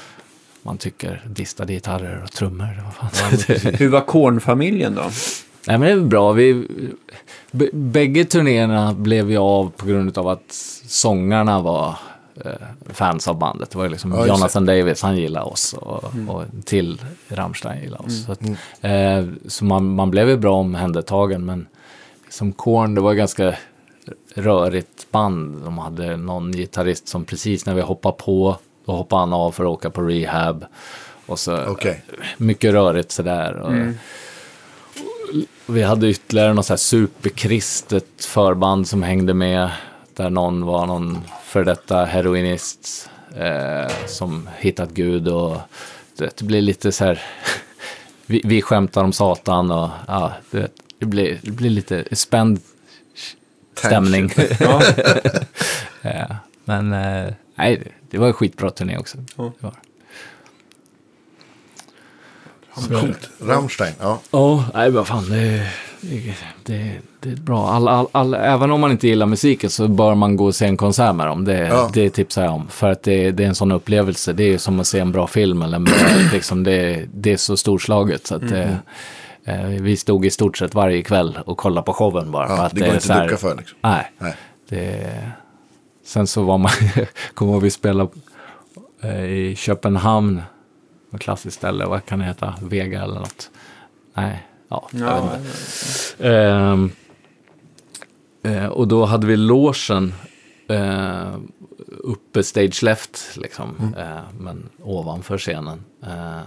Man tycker distade gitarrer och trummor. Vad fan. Hur var Korn-familjen då? Nej men det är bra. Vi, bägge turnéerna blev ju av på grund av att sångarna var fans av bandet. Det var ju liksom Ja. Jonathan Davis, han gillade oss och, och till Rammstein gillade oss. Så, att, eh, så man, man blev ju bra omhändertagen men som Korn, det var ganska rörigt band. De hade någon gitarrist som precis när vi hoppade på, då hoppade han av för att åka på rehab. Och så Okej. mycket rörigt sådär. Och, vi hade ytterligare något så här superkristet förband som hängde med. Där någon var någon för detta heroinist eh, som hittat Gud och det blir lite så här. vi, vi skämtar om Satan och ja, du vet, det blir, det blir lite spänd stämning. Ja. Men eh, nej, det- det var en skitbra turné också. Ja. Det var. Rammstein, ja. Ja, nej vad fan, det, det, det, det är bra. All, all, all, även om man inte gillar musiken så bör man gå och se en konsert med dem. Det, Ja. det tipsar jag om. För att det, det är en sån upplevelse. Det är som att se en bra film. Eller en bra, liksom det, det är så storslaget. Så att, det, eh, vi stod i stort sett varje kväll och kollade på showen bara. ja det går inte att ducka för liksom. Nej. Nej. Sen så var man, kommer ihåg vi spelade eh, i Köpenhamn, ett klassiskt ställe, vad kan det heta, Vega eller något? Nej, ja, jag vet Ja, inte. Ehm, eh, och då hade vi logen eh, uppe stage left, liksom, eh, men ovanför scenen. Eh,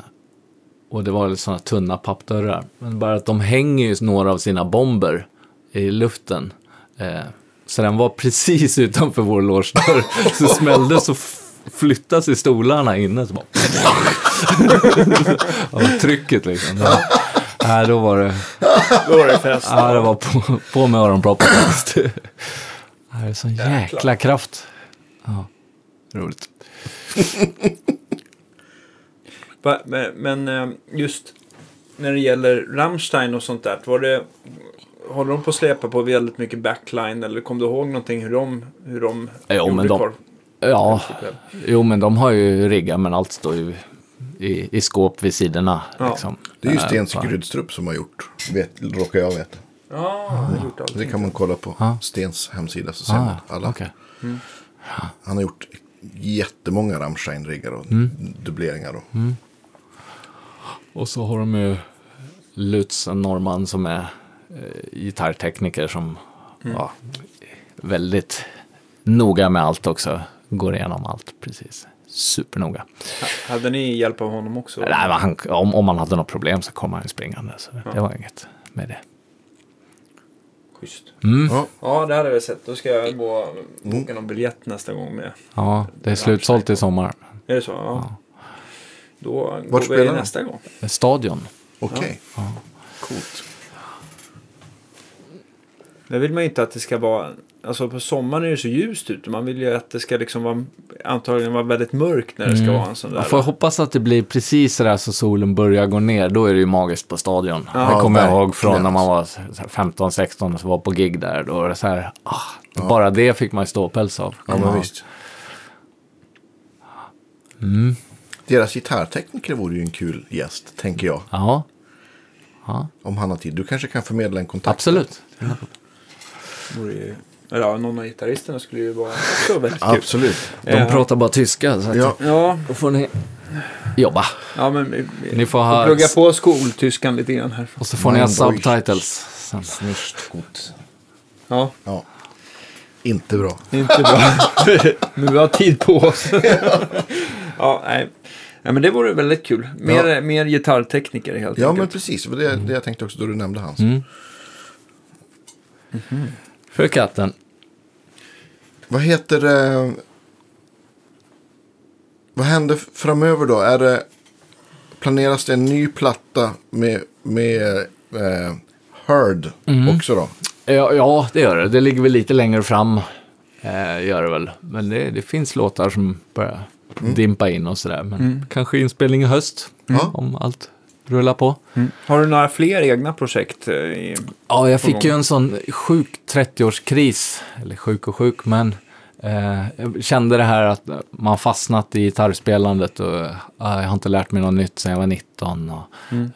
och det var lite sådana tunna pappdörrar. Men bara att de hänger ju några av sina bomber i luften. Eh, så den var precis utanför vår logedörr. så smällde så flyttas i stolarna inne. Så bara... Av trycket liksom. Ja. Nej, då var det, Då var det fest. ja, det var på, på med öronproppen. Det är sån jäkla kraft. Ja, roligt. Men eh, just när det gäller Rammstein och sånt där. Var det, håller de på att släpa på väldigt mycket backline? Eller kom du ihåg någonting hur de, hur de Jo, gjorde men de- korv? Ja, jo men de har ju riggat men allt står ju i, i skåp vid sidorna. Ja. Liksom. Det är ju Eh, Sten för- Skrydstrup som har gjort, vet, råkar jag veta. Ja, allt. Det kan man kolla på Ja. Stens hemsida så ser Ah, alla. okej. Han har gjort jättemånga Rammstein-riggar och Mm. dubbleringar. Och, Och så har de ju Lutz Norman som är eh, gitarrtekniker som ja, väldigt noga med allt också. Går igenom allt precis. Supernoga. Hade ni hjälp av honom också? Nej, men han, om, om man hade något problem så kom han ju springande. Så det var inget med det. Schysst. Mm. ja, Ja, det hade jag sett. Då ska jag gå och boka någon biljett nästa gång med. Ja, det är slutsålt i sommar. Är det så? Ja. Då Vart går vi nästa gång. Stadion. Okej. Coolt. Det vill man ju inte att det ska vara... Alltså på sommaren är det så ljust ute. Man vill ju att det ska liksom vara... Antagligen vara väldigt mörkt när det ska vara en sån där... Man får hoppas att det blir precis sådär så solen börjar gå ner. Då är det ju magiskt på stadion. Ja, det kommer jag ihåg från när man var 15-16 och så var på gig där. Då var det så här, ah, bara det fick man ju ståpäls av. Ja, men visst. Mm. Deras gitarrtekniker vore ju en kul gäst, tänker jag. Ja, Om han har tid. Du kanske kan förmedla en kontakt. absolut. Eller Ja, någon av gitarristerna skulle ju vara också väldigt kul. Absolut. De Ja. pratar bara tyska. Så att Ja. Ja, Då får ni jobba. ja men vi, vi Ni får ha- plugga på skoltyskan lite grann här. Och så får ni ha Mein Deutsch. subtitles. Sen. Nicht gut. Ja, Ja. Inte bra. inte bra. men vi har tid på oss. ja, nej. Ja, men det vore väldigt kul. Mer, mer gitarrtekniker helt Ja, men enkelt. precis. Det var det, det jag tänkte också då du nämnde hans. Mm. För katten. Vad heter det? Vad händer framöver då? Är det, planeras det en ny platta med, med eh, Heard Mm. också då? Ja, ja, det gör det. Det ligger väl lite längre fram. Eh, gör det väl. Men det, det finns låtar som börjar dimpa in och sådär. Men kanske inspelning i höst. Om allt rullar på. Mm. Har du några fler egna projekt? eh, I... Ja, jag fick gång. ju en sån sjuk 30-årskris. Eller sjuk och sjuk, men eh, jag kände det här att man fastnat i gitarrspelandet och eh, jag har inte lärt mig något nytt sedan jag var 19. Och,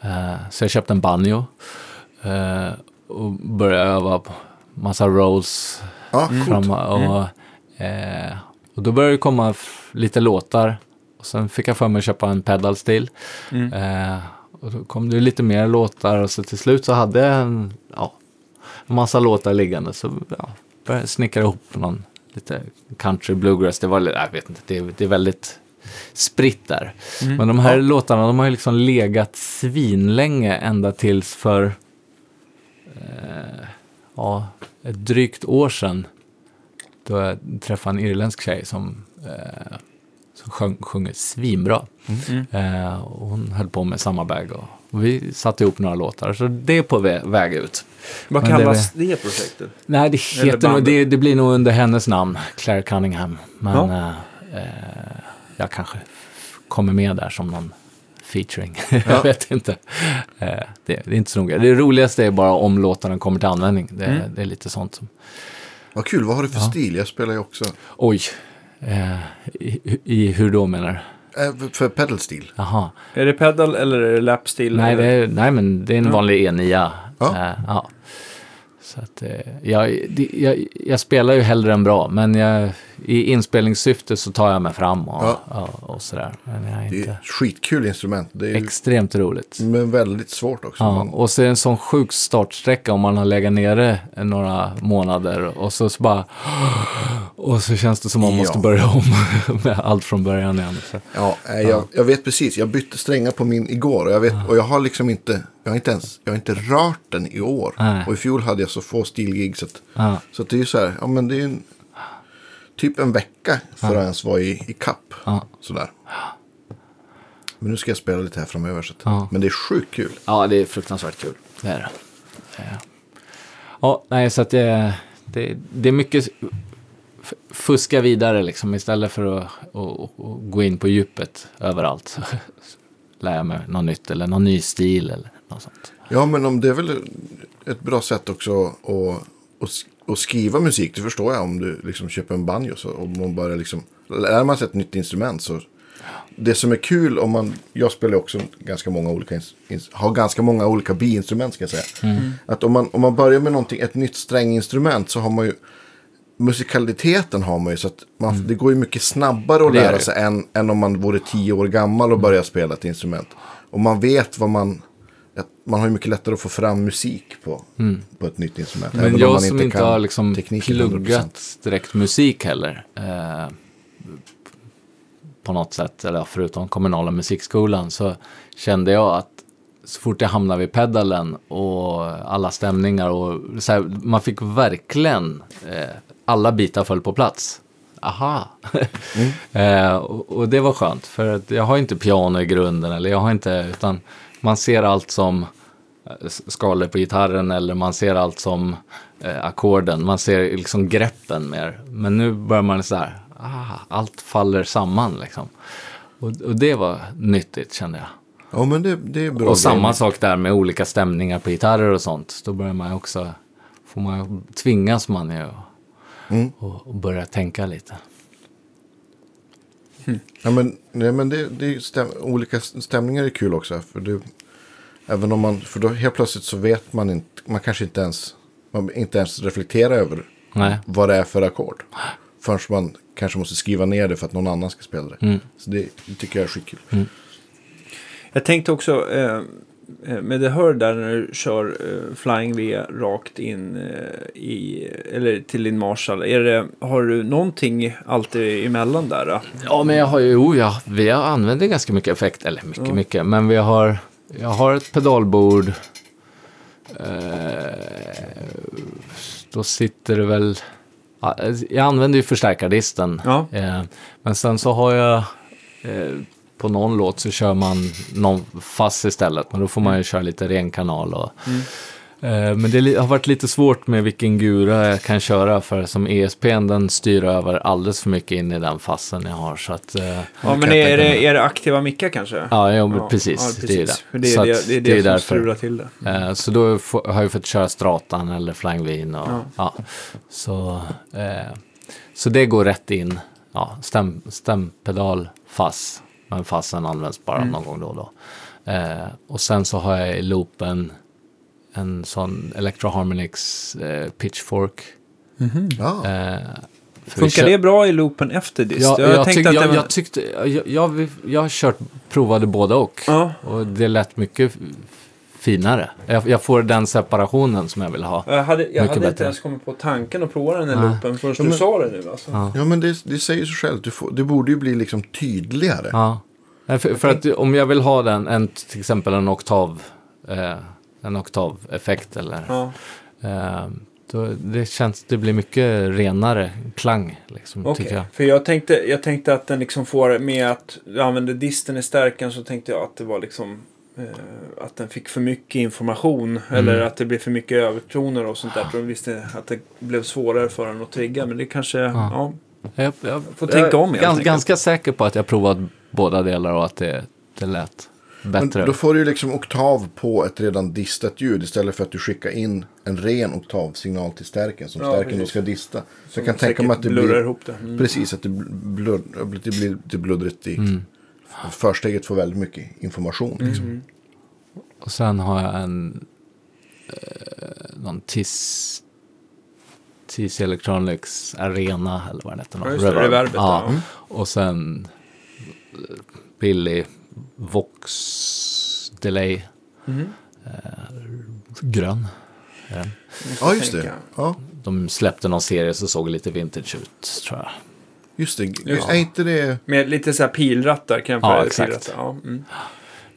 eh, så jag köpte en banjo eh, och började öva på massa rolls coolt. fram och, eh, och då började det komma lite låtar. Och sen fick jag för mig att köpa en pedal till. Eh, och då kom det lite mer låtar och så till slut så hade jag en, ja, en massa låtar liggande. Så ja, började snickra ihop någon lite country bluegrass. Det var, jag vet inte, det, är- det är väldigt spritt där. Men de här låtarna, de har ju liksom legat svinlänge ända tills för eh, ja, ett drygt år sedan. Då jag träffade en irländsk tjej som, eh, som sjöng, sjunger svinbra. Eh, och hon höll på med samma bag och, och vi satte ihop några låtar. Så det är på vä- väg ut. Vad Men det kallas det, projektet? Nej, det, heter nog, det, det blir nog under hennes namn, Claire Cunningham. Men Ja. eh, eh, jag kanske kommer med där som någon featuring. jag vet inte. Eh, det, det är inte så noga. Det roligaste är bara om låtarna kommer till användning. Det, Mm. det är lite sånt som... Vad kul, vad har du för stil? Jag spelar ju också. Oj. Eh, i, I hur då menar du? Eh, för pedalstil. Jaha. Är det pedal eller är det lapstil? Nej, det är, nej, men det är en vanlig E9. Ja. Eh, ja. Så att, jag, jag, jag spelar ju hellre än bra, men jag, i inspelningssyfte så tar jag mig fram och, Ja. ja, och sådär. Men jag är Det är inte... skitkul instrument. Det är Extremt roligt. men väldigt svårt också. Ja, och så är det en sån sjuk startsträcka om man har legat nere några månader och så, så bara... Och så känns det som man måste Ja. börja om med allt från början igen. Så. ja, jag, jag vet precis. Jag bytte strängar på min igår. Och jag, vet, och jag har liksom inte, jag har inte ens, jag har inte rört den i år. Nej. Och i fjol hade jag så få stilgig. Så, att, så att det är ju så här, ja men det är en, typ en vecka för att ens vara i, i kapp. Ja. Sådär. Men nu ska jag spela lite här framöver. Så att, Ja. Men det är sjukt kul. Ja, det är fruktansvärt kul. Det är det. Eh, Ja, nej, så att det, det, det är mycket fuska vidare liksom istället för att, att, att, att gå in på djupet överallt. Lära mig något nytt eller någon ny stil eller något sånt. Ja, men om det är väl ett bra sätt också att, att, att skriva musik. Det förstår jag om du liksom köper en banjo. Så, om man börjar liksom, lär man sig ett nytt instrument så. Det som är kul om man, jag spelar också ganska många olika, har ganska många olika biinstrument ska jag säga. Att om man, om man börjar med någonting, ett nytt stränginstrument så har man ju musikaliteten har man ju så att man, det går ju mycket snabbare att lära sig än, än om man vore tio år gammal och börjar spela ett instrument. Och man vet vad man, man har ju mycket lättare att få fram musik på, på ett nytt instrument. Men jag man som inte har liksom tekniken 100%. pluggat direkt musik heller. Eh, på något sätt, eller förutom kommunala musikskolan, så kände jag att så fort jag hamnade vid pedalen och alla stämningar och så här, man fick verkligen eh, alla bitar föll på plats. Aha! eh, och, och det var skönt, för att jag har inte piano i grunden, eller jag har inte, utan man ser allt som eh, skalor på gitarren eller man ser allt som eh, ackorden. Man ser liksom greppen mer. Men nu börjar man så här, ah, allt faller samman liksom. Och, och det var nyttigt kände jag. Ja, men det, det är bra. och samma grejer. sak där med olika stämningar på gitarrer och sånt. Då börjar man också, får man, tvingas man ju Mm. och, och börja tänka lite. Ja, men, nej, men det, det är stäm, olika stämningar är kul också. För, det, även om man, för då helt plötsligt så vet man inte, man kanske inte ens, man inte ens reflekterar över Nej. vad det är för ackord. Förrän man kanske måste skriva ner det för att någon annan ska spela det. Mm. Så det, det tycker jag är skitkul. Jag tänkte också eh, med det hör där när du kör eh, Flying V rakt in eh, i, eller till din Marshall. Är det, har du någonting alltid emellan där? Då? Ja, men jag har ju, jo, ja, vi har använder ganska mycket effekt, eller mycket, Ja. mycket, men vi har, jag har ett pedalbord. Eh, då sitter det väl, ja, jag använder ju förstärkardisten. Ja. Eh, men sen så har jag, eh, på någon låt så kör man någon fass istället, men då får man ju köra lite ren kanal och Eh, Men det har varit lite svårt med vilken gura jag kan köra för som ESPn den styr över alldeles för mycket in i den fassen jag har. Så att, eh, Ja, men jag är det, är det aktiva mickar kanske? ja, ja, men Ja, precis, ja, Det är det. Är det, det, är det, som därför. strular till det. Eh, Så då har jag fått köra Stratan eller Flying Vin. Och, Ja. ja. Så, eh, så det går rätt in. Ja, stäm, stämpedal, fass. Men fassen används bara Mm. någon gång då och då. Eh, och sen så har jag i loopen en sån Electro Harmonix eh, Pitchfork. Ja. Eh, för vi Funkar kör- det bra i loopen efter dist? Ja, jag, jag, det jag, var... jag tyckte, jag, jag, jag har kört, provade båda och. Ja. Och det lät mycket finare. Jag, jag får den separationen som jag vill ha. Jag hade, jag hade inte ens kommit på tanken att prova den här Nej. loopen förrän Ja, du men- sa det nu. Alltså. Ja. ja, men det, det säger sig självt. Du får, det borde ju bli liksom tydligare. Ja. För, för att om jag vill ha den, en, till exempel en oktav, eh, en oktaveffekt eller, Ja. eh, då, det känns, det blir mycket renare klang, liksom, tycker jag. för jag tänkte, jag tänkte att den liksom får med att du använder disten i stärkan så tänkte jag att det var liksom att den fick för mycket information eller att det blev för mycket övertoner och sånt där. För de visste att det blev svårare för den att trigga. Men det kanske, ja, Jag, jag får tänka om helt gans, ganska säker på att jag provat båda delar och att det, det lät Men bättre. då får du ju liksom oktav på ett redan distat ljud istället för att du skickar in en ren oktavsignal till stärken som Ja, stärken då ska dista. Så jag Som kan tänka mig att det blir... ihop det. Mm. Precis, att det, blur, det blir lite bluddrigt i... Mm. Försteget får väldigt mycket information. Liksom. Mm. Och sen har jag en eh, någon TIS TIS Electronics Arena eller vad den heter. Ja, just det, reverbet, ja. ja. Och sen eh, billig Vox Delay grön. är den. Måste Ja, just det. Ja, De släppte någon serie som såg lite vintage ut tror jag. Just det. Just Är inte det... Med lite så här pilrattar kan jag Ja, exakt. pilrattar, Ja, mm.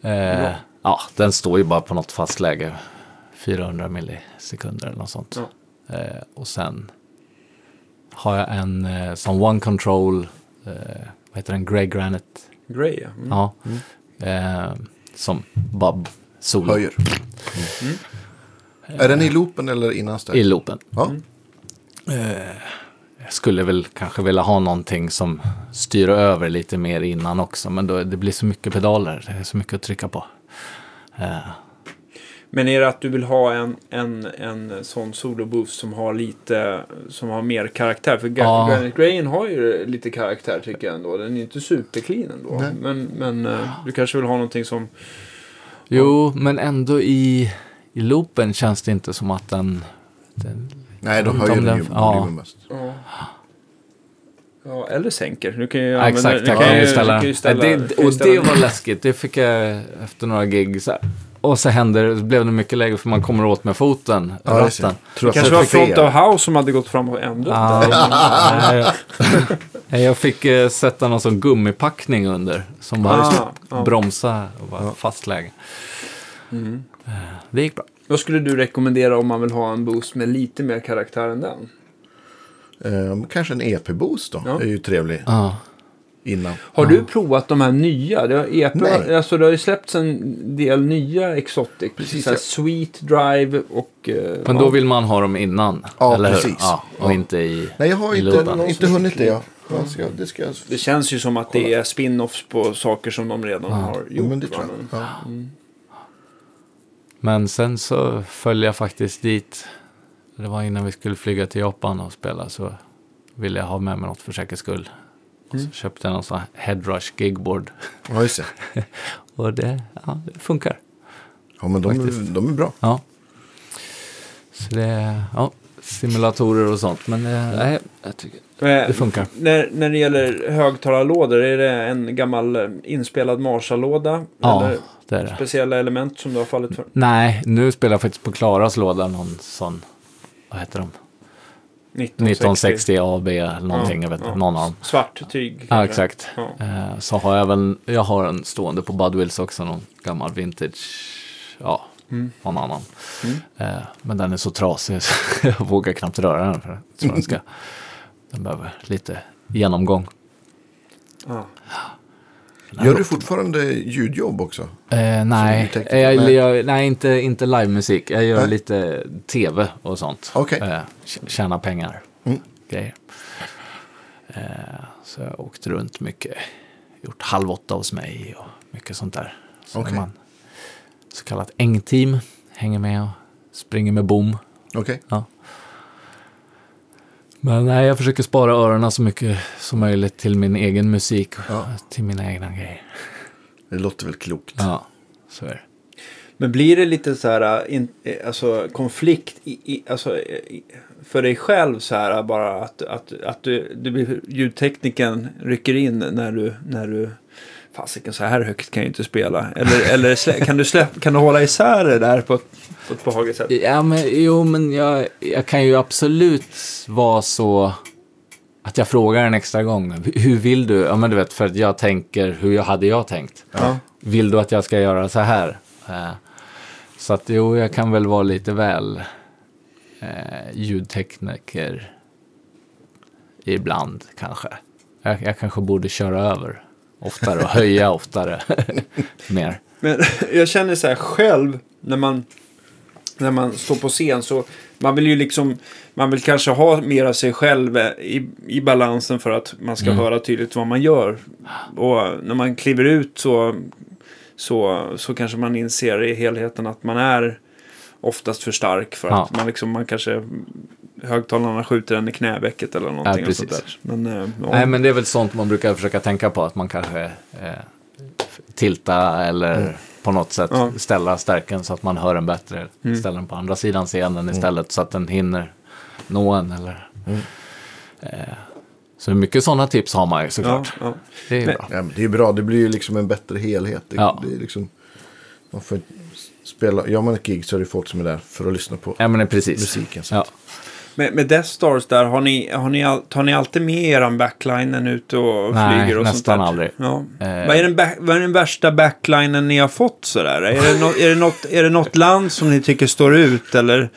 Eh, ja, den står ju bara på något fast läge. 400 millisekunder eller något sånt. Ja. Eh, och sen har jag en eh, som One Control, eh, vad heter den, Grey Granite. Grey, ja. Mm. Ja. Eh, som bara solo Höjer. Är den i loopen eller innan i loopen. Ja. Skulle väl kanske vilja ha någonting som styr över lite mer innan också. Men då, det blir så mycket pedaler, det är så mycket att trycka på. Eh, Men är det att du vill ha en, en, en sån soloboost som har lite, som har mer karaktär? För Ja. ja. Granite Grain har ju lite karaktär tycker jag ändå. Den är inte superclean ändå. Nej. Men, men eh, du kanske vill ha någonting som... jo, men ändå i, i loopen känns det inte som att den... den Nej, då höjer den den- ju ja. volymen mest. Ja. Ja, eller sänker. Du kan ju Ja, använda- exakt, du jag kan ju ställa... du kan ju ställa, Ja, det, och ställa- det var läskigt. Det fick jag efter några gig. Så här. Och så hände det, blev det mycket lägre för man kommer åt med foten, Ja, det ratten. Det kanske var. Front of House som hade gått fram och ändrat Ja, där. nej, jag- jag fick eh, sätta någon sån gummipackning under. Som bara Ah, ja. bromsa och var fast läge. Mm. Eh, Det gick bra. Vad skulle du rekommendera om man vill ha en boost med lite mer karaktär än den? Eh, kanske en EP-boost då. Ja. är ju trevlig Ja. innan. Har du provat de här nya? Det har, EP, Nej. alltså det har ju släppts en del nya Exotic. Precis, Så här ja. Sweet Drive och... eh, Men ja. då vill man ha dem innan. Ja, eller hur? precis. Ja, och Ja. inte i Nej, jag har i inte, inte hunnit det. Ja. Ska, det ska jag... Det känns ju som att det är spin-offs på saker som de redan har Jo, gjort. men det tror va? jag. Ja. Men sen så följde jag faktiskt dit. Det var innan vi skulle flyga till Japan och spela så ville jag ha med mig något för säkerhets skull. Och Mm. så köpte jag någon sån här Headrush gigboard. ja, just det. Och det, ja, det funkar. Ja, men de, är, de är bra. Ja. Så det, ja, simulatorer och sånt. Men det, nej, jag tycker Eh, det funkar. När, när det gäller högtalarlådor, är det en gammal eh, inspelad Marshall-låda? Ja, Eller det är det. speciella element som du har fallit för? Nej, nu spelar jag faktiskt på Klaras låda någon sån, vad heter de? 1960 AB eller någonting, jag vet inte, någon av dem. Svart tyg. Ja, exakt. Ja. Eh, Så har jag väl, jag har en stående på Budwills också, någon gammal vintage, ja, Mm. någon annan. Mm. Eh, Men den är så trasig så jag vågar knappt röra den. För jag tror den, ska, den behöver lite genomgång. Ja. Gör du fortfarande ljudjobb också? Eh, nej, jag, jag, nej, inte, inte livemusik. Jag gör Nej. lite tv och sånt. Okej. Eh, tj- tjäna pengar. Mm. Grejer. Eh, så jag har åkt runt mycket. Gjort halv åtta hos mig och mycket sånt där. Så är man så kallat ängteam. Hänger med och springer med bom. Okej. Men nej, jag försöker spara öronen så mycket som möjligt till min egen musik. och Ja. Till mina egna grejer. Det låter väl klokt. Ja, så är det. Men blir det lite så här, äh, in, eh, alltså konflikt i, i, alltså, i, för dig själv så här bara att, att, att du, du blir, ljudtekniken rycker in när du, när du fasiken så här högt kan jag inte spela. Eller, eller slä, kan, du släpp, kan du hålla isär det där på ett, på ett behagligt sätt? Ja, men jo, men jag, jag kan ju absolut vara så att jag frågar en extra gång. Hur vill du? Ja, men du vet, för att jag tänker, hur hade jag tänkt? Ja. Vill du att jag ska göra så här? Eh, så att jo, jag kan väl vara lite väl eh, ljudtekniker ibland kanske. Jag, jag kanske borde köra över oftare och höja oftare. Mer. Men jag känner så här själv när man, när man står på scen så man vill ju liksom, man vill kanske ha mer av sig själv i, i balansen för att man ska Mm. höra tydligt vad man gör. Och när man kliver ut så, så, så kanske man inser i helheten att man är oftast för stark för Ja. att man liksom, man kanske högtalarna skjuter en i knävecket eller någonting. och precis. sånt där. Men, eh, ja. Nej, men det är väl sånt man brukar försöka tänka på, att man kanske eh, tilta eller på något sätt Ja. ställa stärken så att man hör den bättre. Ställa den på andra sidan scenen istället så att den hinner nå en. Eller, eh, så mycket sådana tips har man ju ja, såklart. ja. Det är ju Men- bra. Ja, men det är bra, det blir ju liksom en bättre helhet. Det, Ja. det är liksom, man får spela, gör man ett gig så är det folk som är där för att lyssna på Ja, men precis. musiken. Så. Ja. Med, med Death Stars där, har ni, har ni, all, tar ni alltid med er backlinen ut och Nej, flyger och nästan sånt där? aldrig. Ja. Eh. Vad, är den vad är den värsta backlinen ni har fått sådär? Är det, nå- är, det något, är det något land som ni tycker står ut eller?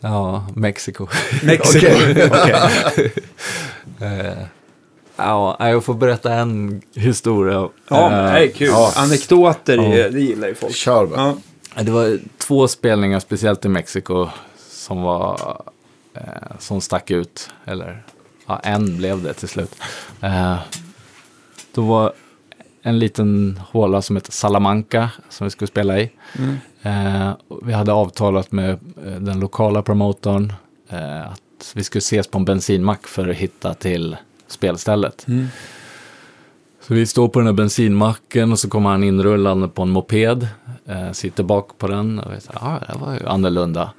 Ja, Mexiko. Mexiko. Okej. Okej. Eh, ja, jag får berätta en historia. Ja, Eh, det är kul. ja. Anekdoter, Ja. det- det gillar ju folk. Kör bara. Ja. Det var två spelningar, speciellt i Mexiko, som var eh, som stack ut. Eller ja, en blev det till slut. Eh, då var en liten håla som heter Salamanca som vi skulle spela i. Mm. Eh, vi hade avtalat med eh, den lokala promotorn eh, att vi skulle ses på en bensinmack för att hitta till spelstället. Mm. Så vi står på den här bensinmacken och så kommer han inrullande på en moped. Eh, sitter bak på den och vet, ja, det var ju annorlunda.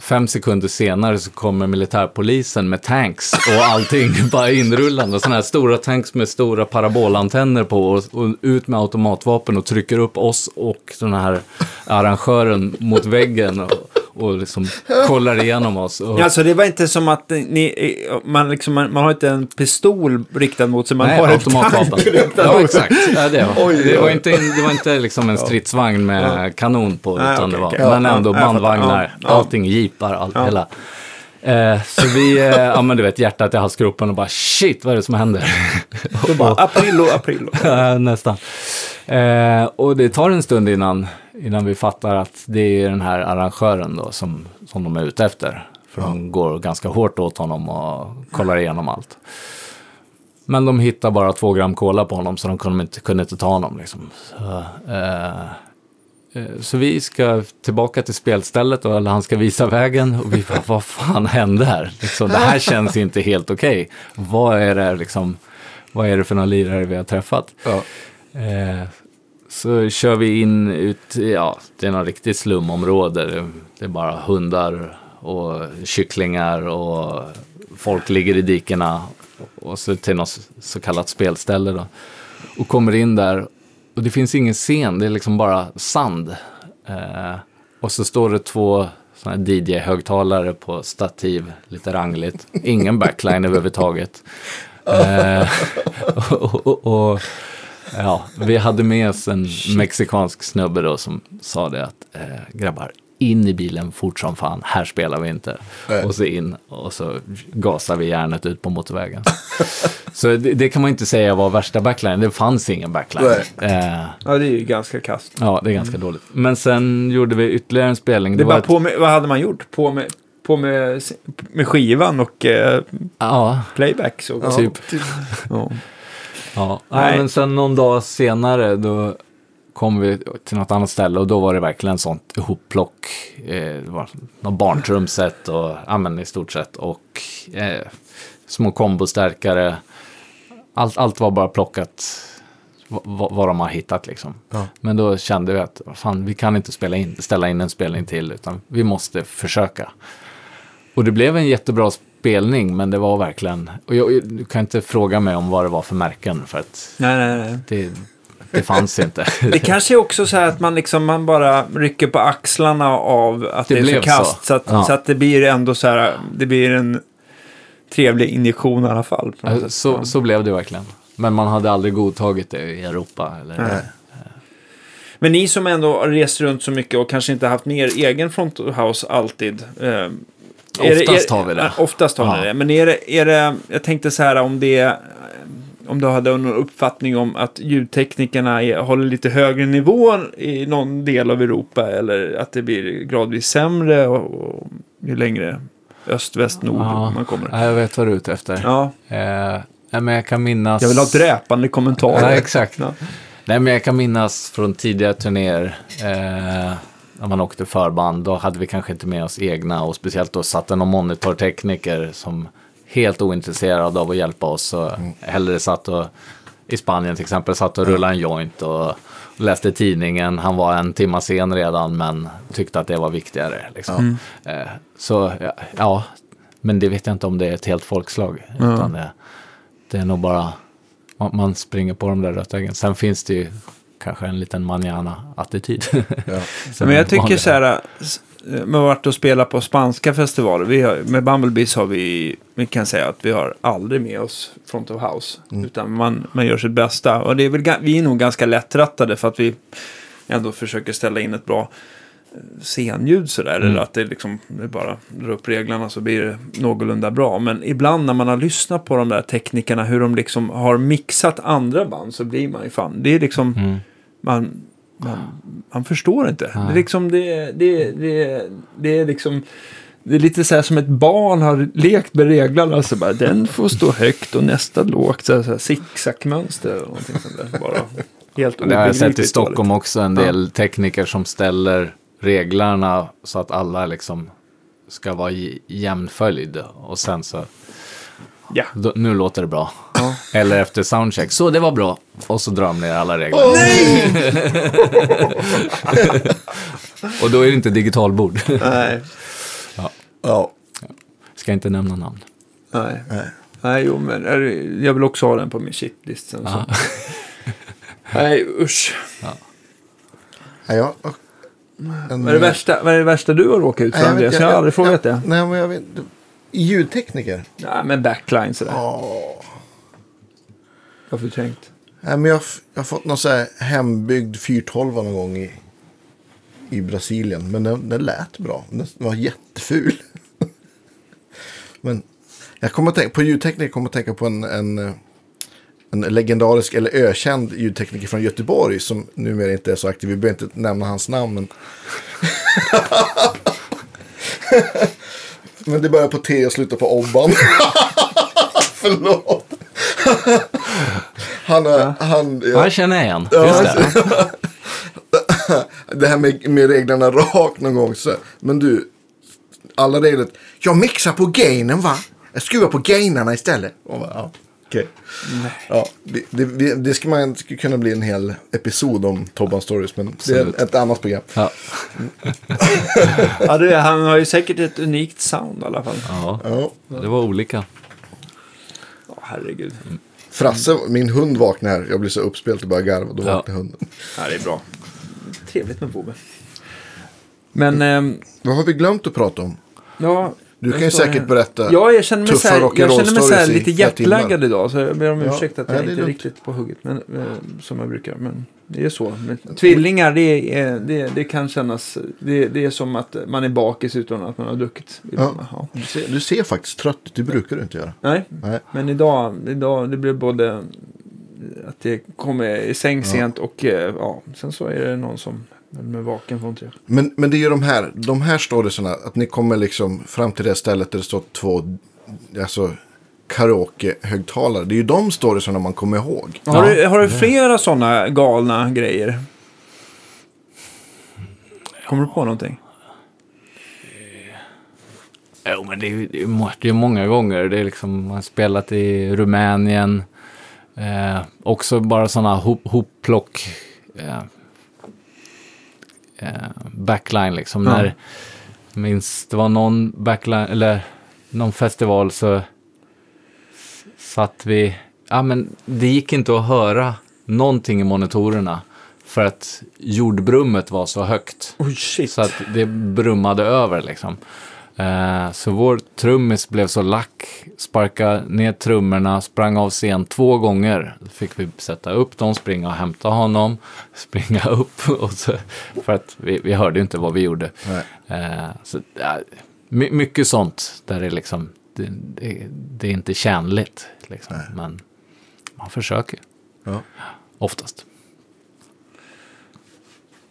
Fem sekunder senare så kommer militärpolisen med tanks och allting bara inrullande. Sådana här stora tanks med stora parabolantenner på och, och ut med automatvapen och trycker upp oss och den här arrangören mot väggen och, och liksom kollar igenom oss. Och, Ja, Alltså det var inte som att ni, man, liksom, man, man har inte en pistol riktad mot sig, man Nej, har automatvapen. Ja, exakt. Ja, det, var. Oj, oj, det var inte, det var inte liksom en stridsvagn med kanon på, Nej, utan okej, det var. Ja, men ändå ja, bandvagnar, Ja, ja. allting, jeepar, allt, Ja. hela. Eh, så vi, eh, ja men du vet, hjärtat i halsgropen och bara shit, vad är det som händer? Då bara, aprillo, aprillo. Ja, Nästan. Eh, och det tar en stund innan, innan vi fattar att det är den här arrangören då som, som de är ute efter. För de går ganska hårt åt honom och kollar igenom allt. Men de hittar bara två gram cola på honom så de kunde inte, kunde inte ta honom. Liksom. Så, eh, eh, så vi ska tillbaka till spelstället och eller han ska visa vägen och vi bara, vad fan hände här? Liksom, det här känns inte helt okej. Vad är det liksom, vad är det för några lirare vi har träffat? Ja. Eh, så kör vi in ut, ja, det är något riktigt slumområde. Det, är bara hundar och kycklingar och folk ligger i dikena. Och så till något så kallat spelställe då. Och kommer in där och det finns ingen scen, det är liksom bara sand. Eh, och så står det två såna här DJ-högtalare på stativ, lite rangligt. Ingen backline överhuvudtaget. Eh, och, och, och, ja, vi hade med oss en mexikansk snubbe då som sa det att eh, grabbar, in i bilen fort som fan, här spelar vi inte. Nej. Och så in och så gasar vi järnet ut på motorvägen. så det, det kan man inte säga var värsta backline, det fanns ingen backline. Eh, Ja, det är ju ganska kast. ja, det är ganska dåligt. Men sen gjorde vi ytterligare en spelning. Det var var ett- på med, vad hade man gjort? På med, på med, med skivan och eh, Ja, playback. Så. Ja, Typ. Ja. Ja, Nej. Men sen någon dag senare då kom vi till något annat ställe och då var det verkligen sånt ihopplock. Eh, det var något barntrumset och ja, men i stort sett och eh, små kombostärkare. Allt, allt var bara plockat vad, vad de har hittat liksom. Ja. Men då kände vi att fan, vi kan inte spela in, ställa in en spelning till utan vi måste försöka. Och det blev en jättebra spelning men det var verkligen, och jag, jag- du kan inte fråga mig om vad det var för märken för att Nej, nej, nej. det, det fanns inte. Det kanske är också så här att man, liksom, man bara rycker på axlarna av att det, Det är så kast. så. Så, att, Ja. så att det blir ändå så här, det blir en trevlig injektion i alla fall. sätt. så, så blev det verkligen. Men man hade aldrig godtagit det i Europa. Eller, Nej. Men ni som ändå har rest runt så mycket och kanske inte haft med er egen front house alltid. Eh, Oftast är, har vi det. Oftast har Ja. ni det. Men är det, är det, jag tänkte så här om det, om du hade någon uppfattning om att ljudteknikerna är, håller lite högre nivå i någon del av Europa eller att det blir gradvis sämre och, och ju längre öst, väst, nord Ja. man kommer. Ja, jag vet vad du är ute efter. Ja, Eh, nej, men jag kan minnas... jag vill ha dräpande kommentarer. Ja, exakt. Ja. Nej, men jag kan minnas från tidigare turnéer. Eh, när man åkte förband. Då hade vi kanske inte med oss egna. Och speciellt då satt det någon monitortekniker som helt ointresserad av att hjälpa oss. Och hellre satt och, i Spanien till exempel, satt och rullade en joint. Och läste tidningen. Han var en timma sen redan. Men tyckte att det var viktigare. Liksom. Eh, så ja, men det vet jag inte om det är ett helt folkslag. Utan det, det är nog bara man, man springer på de där rötäggen. Sen finns det ju kanske en liten manana-attityd. Ja. Men jag tycker så här, s- man har varit och spelat på spanska festivaler. Vi har, med Bumblebees har vi, vi kan säga att vi har aldrig med oss front of house. Utan man, man gör sitt bästa. Och det är väl, vi är nog ganska lättrattade för att vi ändå försöker ställa in ett bra scenljud sådär. Mm. Eller att det liksom det är bara drar upp reglarna så blir det någorlunda bra. Men ibland när man har lyssnat på de där teknikerna, hur de liksom har mixat andra band så blir man ju fan, det är liksom, Mm. man, man, man förstår inte. Det är liksom, det, det, det, det är liksom, det är lite så här som ett barn har lekt med reglarna. Så bara, den får stå högt och nästa lågt. Så här, så här zigzagmönster eller någonting sånt där. Bara helt Det har jag sett i Stockholm dåligt. också, en del tekniker som ställer reglarna så att alla liksom ska vara i jämnföljd. Och sen så, Ja. då, nu låter det bra. Ja. Eller efter soundcheck, så det var bra. Och så drar de ner alla regler. och då är det inte digitalbord. Nej. Ja. Ska inte nämna namn. Nej. Nej. Nej, jo, men är det- jag vill också ha den på min shitlist sen. Så. Ja. Nej, usch. Ja, jag, en, Vad är, det värsta, vad är det värsta du har råkat ut för, Andreas? vet- Jag har aldrig frågat det. Nej, men jag vet Ljudtekniker? Nej, men backline sådär. Ja. Varför tänkt? Nej, men jag, jag har fått någon så här hembyggd 412 någon gång i, i Brasilien. Men den, den lät bra. Den var jätteful. men jag kommer att tänka, på ljudtekniker kommer jag att tänka på en, en, eh, en legendarisk eller ökänd ljudtekniker från Göteborg. Som numera inte är så aktiv. Vi behöver inte nämna hans namn. Men, men det börjar på T och slutar på Obban. Förlåt. Han är, han, Ja, jag känner igen. Ja, Just det. det här med, med reglerna rakt någon gång. Så. Men du, alla regler. Jag mixar på gainen va? Jag skruvar på gainarna istället. Och ja, okej. Ja, det, det, det ska man skulle kunna bli en hel episod om Tobban Stories. Men det är Absolut. ett annat program. Ja. Ja, det, han har ju säkert ett unikt sound i alla fall. ja, Ja. det var olika. Ja, herregud. Frasse, min hund vaknar här. Jag blir så uppspelt och börjar garva. Då Ja. vaknar hunden. Ja, det är bra. Trevligt med Bobe. Men, ehm, Vad har vi glömt att prata om? ja. Du kan ju säkert berätta. Ja, jag känner mig, tuffa så här, jag känner mig så här stories i lite jetlaggad idag. Så jag ber om Ja. ursäkt att Nej, jag inte lugnt. riktigt på hugget. Men, eh, som jag brukar. Men det är så. Men, tvillingar, det, är, det, det kan kännas... Det, det är som att man är bakis utan att man har druckit. Ja. Ja. Du, ser, du ser faktiskt trött ut. Det brukar du inte göra. Nej, Nej. men idag, idag det blir både att det kommer i säng sent och eh, ja, sen så är det någon som är vaken från tre. Men, men det är ju de här, de här storiesarna, att ni kommer liksom fram till det stället där det står två alltså, karaoke-högtalare. Det är ju de storiesarna man kommer ihåg. Har, Ja. du, har du flera sådana galna grejer? Kommer du på någonting? Jo, men det är, ju- det är, många gånger. Det är liksom, man har spelat i Rumänien. Eh, också bara sådana hop, hopplock. Eh, eh, backline liksom. Ja. När, jag minns, det var någon backline, eller någon festival så satt vi, ja men det gick inte att höra någonting i monitorerna. För att jordbrummet var så högt. Shit. Så att det brummade över liksom. Eh, så vår trummis blev så lack, sparkade ner trummorna, sprang av scen två gånger. Då fick vi sätta upp dem, springa och hämta honom, springa upp. Och så, för att vi, vi hörde ju inte vad vi gjorde. Eh, så, ja, my, mycket sånt där det liksom, det, det, det är inte tjänligt. Liksom. Men man försöker, Ja. oftast.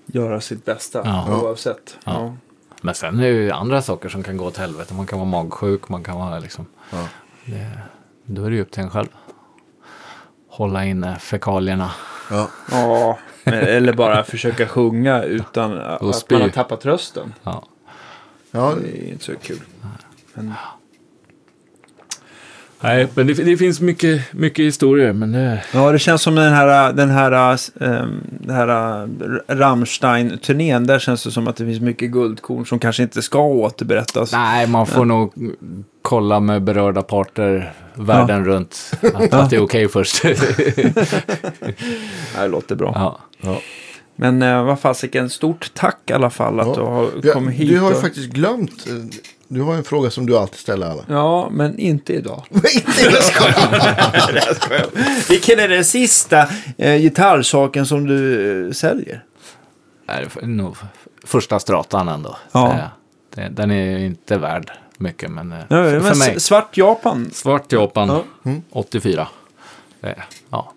Göra sitt bästa Ja. oavsett. Ja. Men sen är det ju andra saker som kan gå åt helvete. Man kan vara magsjuk, man kan vara liksom... Ja. Det, då är det ju upp till en själv. Hålla inne fekalierna. Ja. Ja, eller bara försöka sjunga utan att man har tappat rösten. Ja. Ja, Det är inte så kul. Men, Nej, men det, det finns mycket, mycket historier, men det... ja, det känns som den här, den här, ähm, den här Rammstein-turnén. Där känns det som att det finns mycket guldkorn som kanske inte ska återberättas. Nej, man får nog kolla med berörda parter världen runt. Att, att det är okej först. Det låter bra. ja. ja. Men äh, vad fasiken, stort tack i alla fall att Ja. du har Ja, kommit hit. Du har ju och... faktiskt glömt. Eh, Du har en fråga som du alltid ställer alla. Ja, men inte idag. Inte skojar. Vilken är den sista eh, gitarrsaken som du eh, säljer? Nej, det är nog första stratan ändå. Ja. Det, den är inte värd mycket, men, eh, Ja, för, men mig. Svart Japan. Svart Japan, Ja. 84. Det, ja.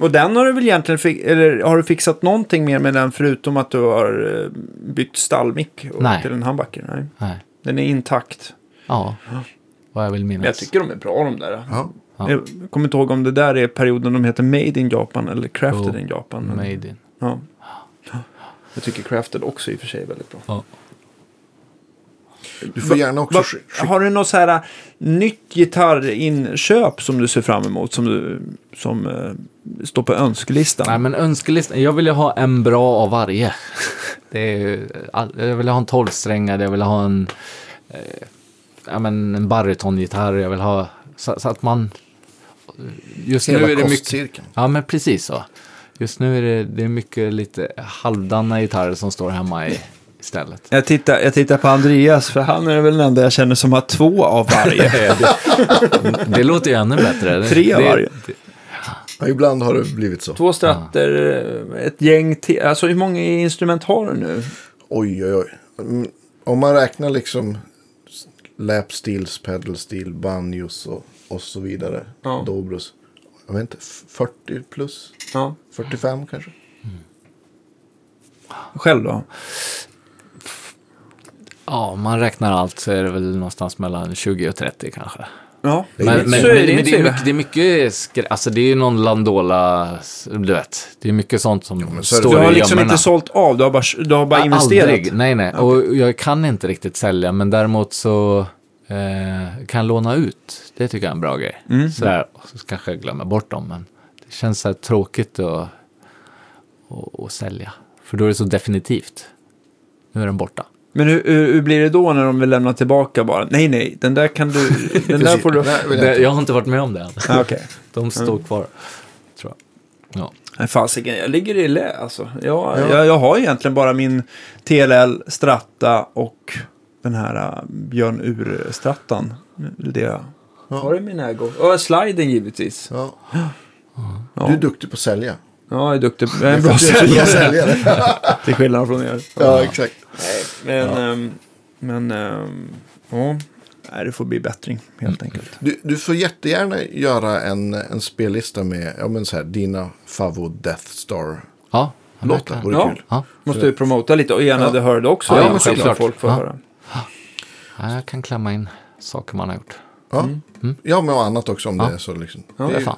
Och den har du väl egentligen, fi- eller har du fixat någonting mer med den förutom att du har eh, bytt stallmick och- Nej. till en handbacker? Nej. Nej. Den är intakt. Ja, vad jag vill minnas. Men jag tycker de är bra de där. Ja. Ja. Jag kommer inte ihåg om det där är perioden de heter Made in Japan eller Crafted Jo, in Japan. Made in. Ja. Jag tycker Crafted också i och för sig är väldigt bra. Ja. Du får gärna också Va, har du något så här äh, nytt gitarrinköp som du ser fram emot? Som, du, som eh, står på önskelistan? Nej, men önskelistan. Jag vill ju ha en bra av varje. Det är, jag vill ha en tolvsträngad, jag vill ha en, eh, ja, men en barytongitarr, jag vill ha så, så att man... Just Hela nu är det mycket... Ja, men precis så. Just nu är det, det är mycket lite halvdana gitarrer som står hemma i, istället. Jag, tittar, jag tittar på Andreas, för han är väl den enda jag känner som har två av varje. det, det låter ju ännu bättre. Det, Tre av varje. det- Ja, ibland har det blivit så. Två stratter, ett gäng till. Alltså hur många instrument har du nu? Oj, oj, oj. Mm, Om man räknar liksom lap steels, pedal steel, banjos och, och så vidare. Ja. Dobros. Jag vet inte, 40 plus? Ja. 45 kanske? Själv då? Ja, om man räknar allt så är det väl någonstans mellan 20 och 30 kanske. Ja, Men, men, men, det men det, är mycket, det är mycket skrä... Alltså det är ju någon Landola, du vet. Det är mycket sånt som det. står Du har i liksom gömmorna. inte sålt av, du har bara, du har bara Ja, investerat. Aldrig, nej nej. Och jag kan inte riktigt sälja, men däremot så eh, kan jag låna ut. Det tycker jag är en bra grej. Mm. Sådär, och så kanske jag glömmer bort dem, men det känns så här tråkigt att, att, att sälja. För då är det så definitivt. Nu är den borta. Men hur, hur, hur blir det då när de vill lämna tillbaka bara? Nej, nej, den där kan du... Den där får du... Jag Det, inte. jag har inte varit med om det än. Ah, Okej. De står kvar, tror jag. Ja. Nej, fasiken, jag ligger i lä alltså. Jag, Ja. jag, jag har egentligen bara min TLL, Stratta och den här uh, Björn Ur-strattan. Det jag har i min ägo. Och sliden givetvis. Ja. Ja. Du är duktig på att sälja. Ja, jag är duktig. Jag är en bra säljare. säljare. Till skillnad från er. ja, exakt. Men, ehm, men ehm, ja. Nej, det får bli bättring helt enkelt. Du, du får jättegärna göra en, en spellista med ja, men så här, dina favvo Death Star-låtar. Ja, ja, verkligen. Vore Ja. kul. Ja, Måste du promota lite och gärna Ja. det hörde också. Ja, Ja, men. Folk får Ja. höra. Ja, jag kan klämma in saker man har gjort. Ja. ja, men och annat också om Ja. det är så. Liksom. Det Det är är- fan.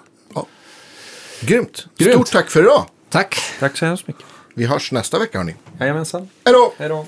Grymt. Grymt. Stort tack för idag. Tack! Tack så hemskt mycket. Vi hörs nästa vecka hörni. Jajamensan. Hej då! Hej då.